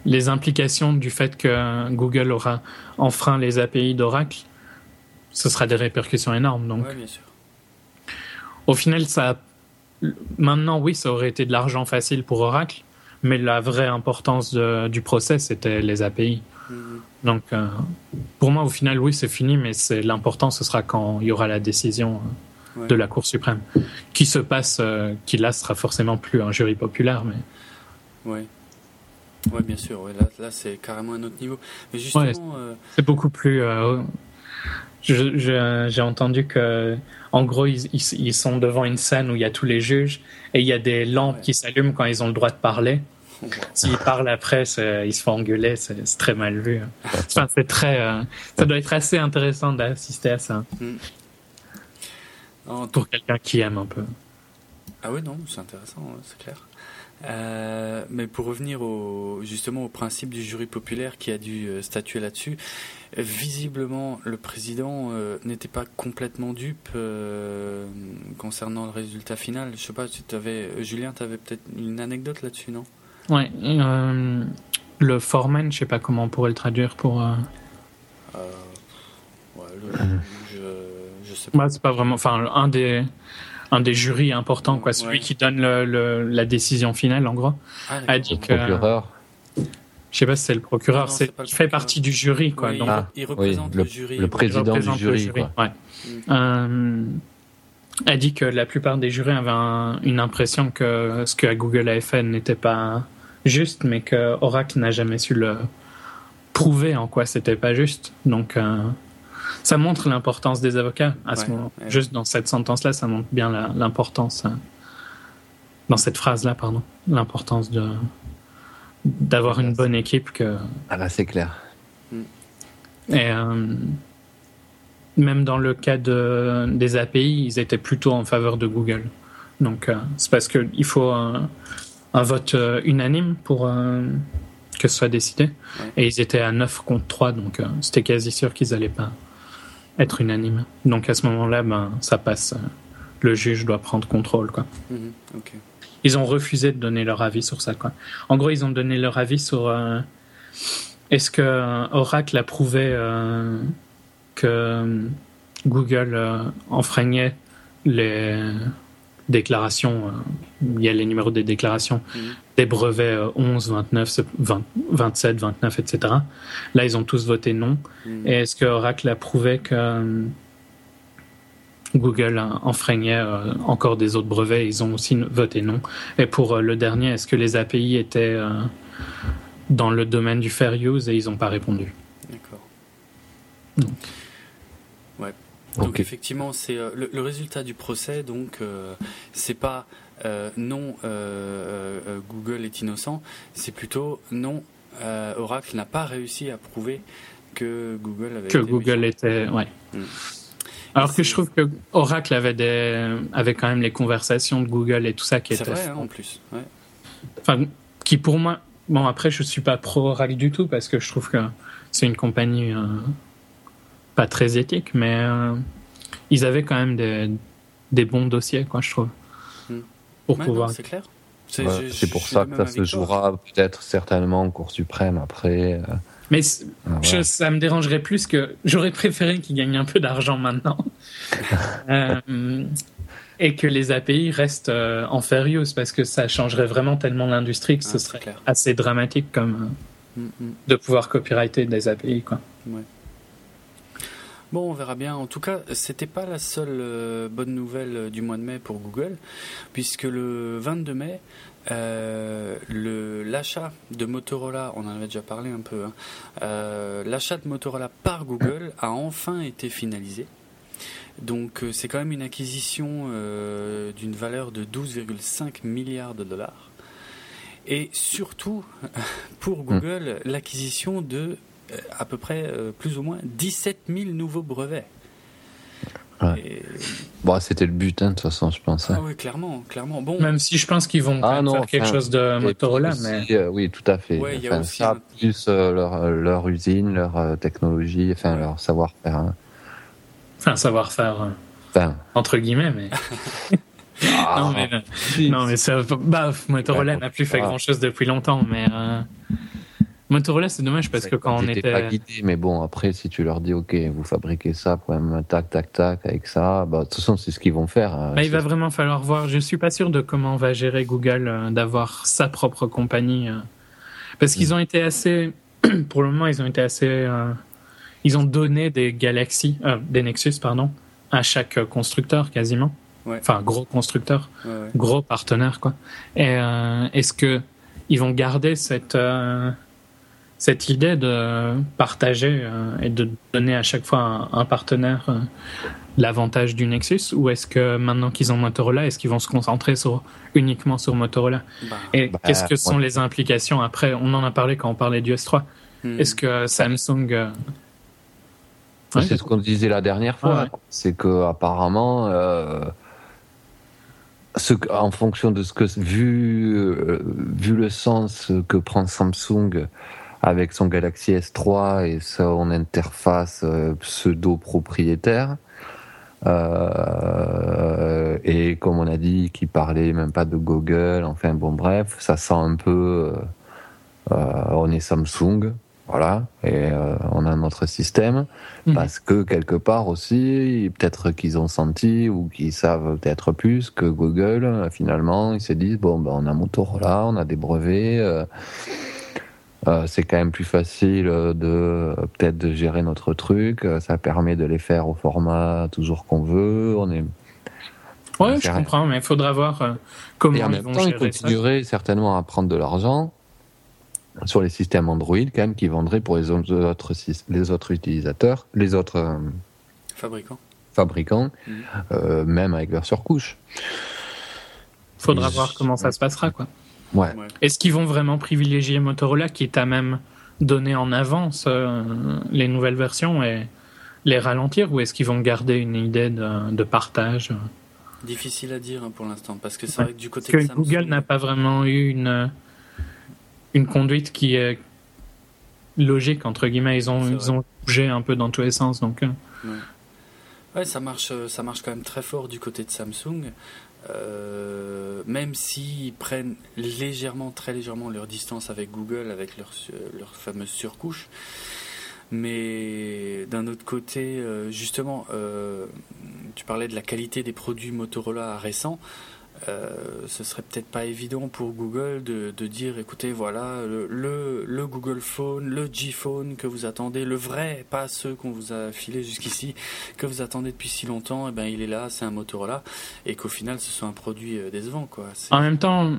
les implications du fait que Google aura enfreint les API d'Oracle, ce sera des répercussions énormes. Donc, bien sûr. Au final, ça, maintenant, oui, ça aurait été de l'argent facile pour Oracle, mais la vraie importance du procès, c'était les API. Mm-hmm. Donc, euh, pour moi, au final, oui, c'est fini, mais c'est l'important, ce sera quand il y aura la décision euh, de la Cour suprême, qui se passe, euh, qui là sera forcément plus un jury populaire, mais. Oui, bien sûr. là, là c'est carrément un autre niveau. Mais justement, euh, c'est beaucoup plus. Euh, j'ai entendu que, en gros, ils, ils, sont devant une scène où il y a tous les juges et il y a des lampes qui s'allument quand ils ont le droit de parler. S'ils parlent après, ils se font engueuler, c'est très mal vu. Enfin, c'est très, euh, ça doit être assez intéressant d'assister à ça. Mm. Pour quelqu'un qui aime un peu. Ah oui, non, c'est intéressant, c'est clair. Euh, mais pour revenir au, justement au principe du jury populaire qui a dû euh, statuer là-dessus, visiblement le président euh, n'était pas complètement dupe concernant le résultat final. Je sais pas, tu avais, Julien, tu avais peut-être une anecdote là-dessus, non? Ouais, le foreman, je sais pas comment on pourrait le traduire pour. ouais, le, je, je sais pas. c'est pas vraiment. Enfin, un des un des jurys importants, quoi, celui qui donne le, la décision finale, en gros, ah, a dit que. Procureur. Je sais pas si c'est le procureur, c'est il fait partie du jury, quoi. donc, il représente le, jury. Le président du jury, quoi. Ouais. Mm. Euh, a dit que la plupart des jurys avaient une impression que ce que Google a fait n'était pas juste, mais que Oracle n'a jamais su le prouver en quoi c'était pas juste. Donc, euh, ça montre l'importance des avocats à ce moment. Juste dans cette sentence-là, ça montre bien l'importance. Hein. dans cette phrase-là, pardon, l'importance de d'avoir une bonne équipe que. Ah bah c'est clair. Mm. Et euh, même dans le cas de, des API, ils étaient plutôt en faveur de Google. Donc euh, c'est parce qu'il faut un, vote euh, unanime pour que ce soit décidé. Et ils étaient à 9 contre 3, donc c'était quasi sûr qu'ils n'allaient pas être unanime. Donc à ce moment-là, ben, ça passe. Le juge doit prendre contrôle. Quoi. Mhm, ils ont refusé de donner leur avis sur ça. Quoi. En gros, ils ont donné leur avis sur euh, est-ce que euh, Oracle a prouvé euh, que Google enfreignait les, déclarations, il y a les numéros des déclarations mhm. des brevets 11, 29, 27, 29, etc. Là, ils ont tous voté non. Mhm. Et est-ce que Oracle a prouvé que Google enfreignait encore des autres brevets? Ils ont aussi voté non. Et pour le dernier, est-ce que les API étaient dans le domaine du fair use et ils n'ont pas répondu? D'accord. Donc. Donc effectivement, c'est euh, le, résultat du procès. Donc euh, c'est pas euh, non Google est innocent, c'est plutôt non Oracle n'a pas réussi à prouver que Google avait que Google était ouais. Hmm. Alors que je trouve que Oracle avait des avait quand même les conversations de Google et tout ça qui était vrai, hein, en plus. Ouais. Enfin, qui pour moi bon après je suis pas pro Oracle du tout parce que je trouve que c'est une compagnie pas très éthique, mais euh, ils avaient quand même des, des, bons dossiers, quoi, je trouve. Hmm. Pour pouvoir. C'est clair. C'est pour ça que ça se jouera peut-être certainement en Cour suprême après. Euh. Mais ah, ça me dérangerait plus que j'aurais préféré qu'ils gagnent un peu d'argent maintenant euh, et que les API restent en fair use parce que ça changerait vraiment tellement l'industrie que ce ah, serait assez dramatique comme hmm, hmm. de pouvoir copyrighter des API quoi. Ouais. Bon, on verra bien. En tout cas, c'était pas la seule euh, bonne nouvelle euh, du mois de mai pour Google, puisque le 22 mai, euh, l'achat de Motorola, on en avait déjà parlé un peu, hein, l'achat de Motorola par Google a enfin été finalisé. Donc c'est quand même une acquisition d'une valeur de 12,5 milliards de dollars. Et surtout, pour mmh. Google, l'acquisition de à peu près euh, plus ou moins 17 000 nouveaux brevets. Bon, c'était le but, hein, de toute façon, je pense. Hein. Ah oui, clairement, clairement. Bon. Même si je pense qu'ils vont ah faire quelque chose de Motorola, mais euh, oui, tout à fait. Ouais, enfin, ça, plus leur, leur, usine, leur technologie, enfin leur savoir-faire. Hein. Enfin, savoir-faire. Enfin. Entre guillemets, mais. Ah. non, mais, non, mais ça, bah, Motorola n'a plus fait grand-chose depuis longtemps, mais. Motorola, c'est dommage parce que quand on était. pas guidé, mais bon, après, si tu leur dis, OK, vous fabriquez ça, même tac, tac, tac, avec ça, bah, de toute façon, c'est ce qu'ils vont faire. Hein, bah, il va vraiment falloir voir. Je suis pas sûr de comment va gérer Google euh, d'avoir sa propre compagnie. Euh. parce qu'ils mm. ont été assez. pour le moment, ils ont été assez. Euh, ils ont donné des Galaxy, des Nexus, pardon, à chaque constructeur quasiment. Enfin, gros constructeur, gros partenaire, quoi. Et est-ce que ils vont garder cette cette idée de partager euh, et de donner à chaque fois un, partenaire euh, l'avantage du Nexus ou est-ce que maintenant qu'ils ont Motorola, est-ce qu'ils vont se concentrer sur, uniquement sur Motorola? Bah. Et bah, qu'est-ce que sont les implications? Après On en a parlé quand on parlait du S3. Hmm. Est-ce que Samsung... Euh, c'est ce qu'on disait la dernière fois, c'est que apparemment... Ce, en fonction de ce que vu vu le sens que prend Samsung avec son Galaxy S3 et son interface euh, pseudo-propriétaire. Euh, et comme on a dit, qui parlait même pas de Google, enfin bon bref, ça sent un peu, euh, on est Samsung, voilà, et on a notre système, mhm. parce que quelque part aussi, peut-être qu'ils ont senti ou qu'ils savent peut-être plus que Google, finalement, ils se disent bon ben on a Motorola, on a des brevets. Euh, c'est quand même plus facile euh, de euh, peut-être de gérer notre truc. Ça permet de les faire au format toujours qu'on veut. On est Ouais, je comprends, mais il faudra voir comment Et en même temps, ils continueraient certainement à prendre de l'argent sur les systèmes Android, quand même, qui vendraient pour les autres, les autres utilisateurs, les autres fabricants, fabricants mmh. même avec leur surcouche. Faudra voir comment ça se passera, quoi. Est-ce qu'ils vont vraiment privilégier Motorola, qui t'a même donné en avance euh, les nouvelles versions et les ralentir, ou est-ce qu'ils vont garder une idée de, partage? Difficile à dire hein, pour l'instant, parce que c'est vrai que du côté de Google n'a pas vraiment eu une, une conduite qui est logique, entre guillemets. Ils ont, ils ont bougé un peu dans tous les sens. Donc, euh. ouais. ça marche, euh, ça marche quand même très fort du côté de Samsung. Euh, même s'ils prennent légèrement, très légèrement leur distance avec Google, avec leur, fameuse surcouche. Mais d'un autre côté, euh, justement, euh, tu parlais de la qualité des produits Motorola récents. Euh, ce serait peut-être pas évident pour Google de, dire écoutez voilà le, le, Google Phone, le G Phone que vous attendez, le vrai, pas ceux qu'on vous a filé jusqu'ici, que vous attendez depuis si longtemps, et eh ben il est là, c'est un Motorola, et qu'au final ce soit un produit euh, décevant quoi. En même temps,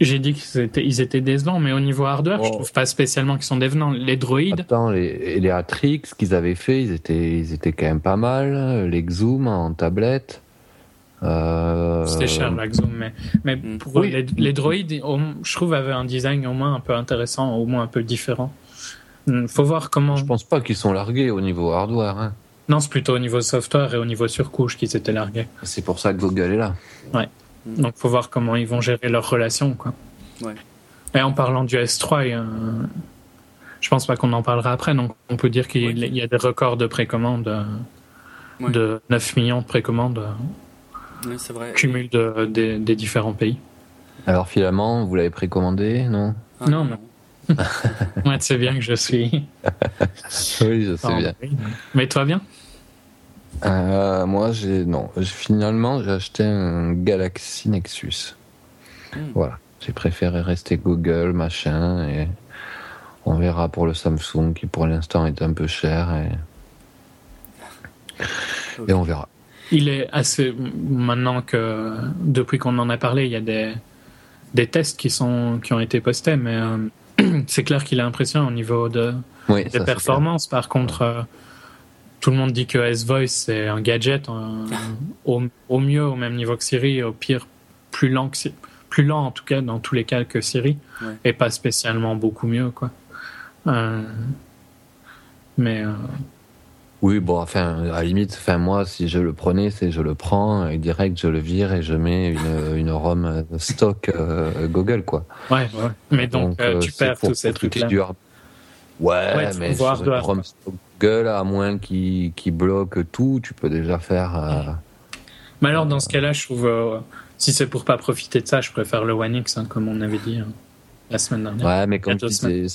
j'ai dit qu'ils étaient, ils étaient décevants, mais au niveau hardware, je je trouve pas spécialement qu'ils sont décevants. Les droïdes. Attends, les, les Atrix qu'ils avaient fait, ils étaient, ils étaient quand même pas mal. Les Zoom en tablette. Euh... C'était cher la Zoom, mais, mais mm. pour les, les, droïdes, je trouve, avaient un design au moins un peu intéressant, au moins un peu différent. Il mm, faut voir comment. Je pense pas qu'ils sont largués au niveau hardware. Hein. Non, c'est plutôt au niveau software et au niveau surcouche qu'ils étaient largués. C'est pour ça que Google est là. Ouais. Mm. Donc, faut voir comment ils vont gérer leur relation, quoi. Ouais. Et en parlant du S3, je pense pas qu'on en parlera après. Donc, on peut dire qu'il y a des records de précommande, euh, de 9 millions de précommandes. Oui, c'est vrai. Cumul de, des différents pays. Alors, finalement, vous l'avez précommandé, non ah, Non, non. Moi, tu sais bien que je suis. oui, je sais bien. Mais toi, bien euh, moi, j'ai non. Finalement, j'ai acheté un Galaxy Nexus. Hmm. Voilà. J'ai préféré rester Google, machin, et on verra pour le Samsung qui pour l'instant est un peu cher et, et on verra. Il est assez maintenant que depuis qu'on en a parlé, il y a des des tests qui sont qui ont été postés, mais euh, c'est clair qu'il est impressionnant au niveau de oui, des performances. Par contre, euh, tout le monde dit que S-Voice c'est un gadget au, au, mieux au même niveau que Siri, au pire plus lent que plus lent en tout cas dans tous les cas que Siri et pas spécialement beaucoup mieux quoi. Euh, mais euh, oui bon enfin à la limite enfin moi si je le prenais c'est je le prends et direct je le vire et je mets une, une ROM stock euh, Google quoi. Ouais, ouais. mais donc, tu perds tous ces trucs là. Ouais, mais sur une ROM stock Google, à moins qu'il bloque tout, tu peux déjà faire. Euh, mais alors, dans ce cas-là, je trouve, euh, si c'est pour pas profiter de ça, je préfère le One X, hein, comme on avait dit hein, la semaine dernière. Ouais, mais comme tu dis,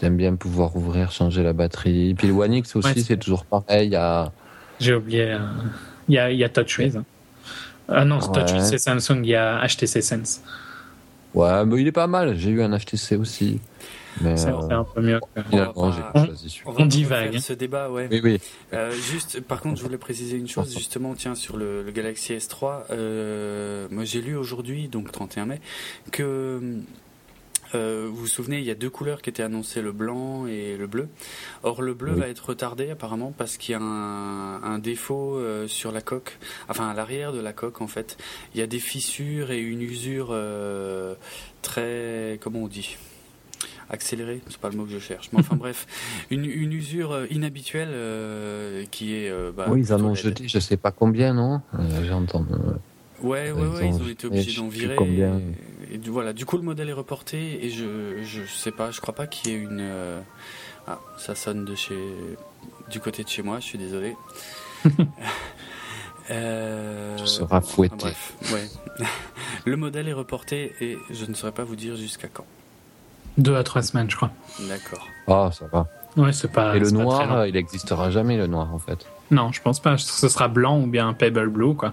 j'aime bien pouvoir ouvrir, changer la batterie. Puis le One X aussi, c'est toujours pareil. J'ai oublié. Euh, il y, a, y a TouchWiz. Hein. Ah non, TouchWiz, c'est Samsung, il y a HTC Sense. Ouais, mais il est pas mal. J'ai eu un HTC aussi. C'est euh, un peu mieux. On, va, on, divague. Ce débat, ouais. Oui, oui. Euh, juste, par contre, je voulais préciser une chose, justement, tiens, sur le, Galaxy S3. Euh, moi, j'ai lu aujourd'hui, donc 31 mai, que vous vous souvenez, il y a deux couleurs qui étaient annoncées, le blanc et le bleu. Or, le bleu va être retardé apparemment parce qu'il y a un, un défaut sur la coque, enfin à l'arrière de la coque en fait. Il y a des fissures et une usure très, comment on dit? Accéléré, c'est pas le mot que je cherche. Mais enfin bref, une, une, usure euh, inhabituelle euh, qui est. Euh, bah, oui, ils en ont jeté, je sais pas combien, non? J'entends. Ouais, ouais, ouais, ils ont été obligés d'en virer. Combien. Et, du, voilà, du coup, le modèle est reporté et je, je sais pas, je crois pas qu'il y ait une. Ah, ça sonne de chez, du côté de chez moi, je suis désolé. Euh... Tu seras fouetté. bref, ouais. le modèle est reporté et je ne saurais pas vous dire jusqu'à quand. Deux à trois semaines, je crois. D'accord. Ah, ça va. Ouais, c'est pas. Et le noir, il n'existera jamais, le noir, en fait. Non, je pense pas. Ce sera blanc ou bien pebble blue, quoi.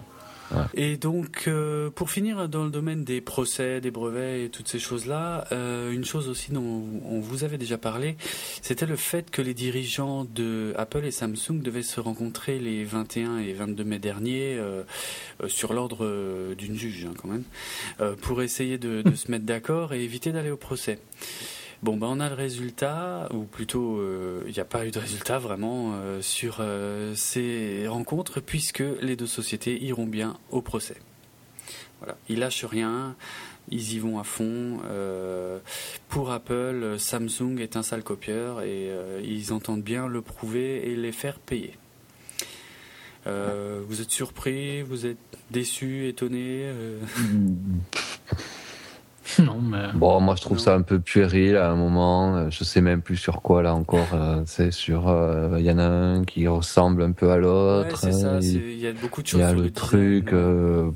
Et donc, euh, pour finir dans le domaine des procès, des brevets et toutes ces choses-là, euh, une chose aussi dont on vous avait déjà parlé, c'était le fait que les dirigeants de Apple et Samsung devaient se rencontrer les 21 et 22 mai dernier euh, sur l'ordre d'une juge, hein, quand même, pour essayer de, de se mettre d'accord et éviter d'aller au procès. Bon, ben on a le résultat, ou plutôt euh, il n'y a pas eu de résultat vraiment euh, sur euh, ces rencontres, puisque les deux sociétés iront bien au procès. Voilà, ils lâchent rien, ils y vont à fond. pour Apple, Samsung est un sale copieur et ils entendent bien le prouver et les faire payer. vous êtes surpris, vous êtes déçu, étonné Non, mais... Bon, moi je trouve ça un peu puéril à un moment. Je sais même plus sur quoi là encore. Euh, c'est sur. Euh, il y en a un qui ressemble un peu à l'autre. Ouais, c'est ça. Il y a beaucoup de choses. Il y a le truc. Euh,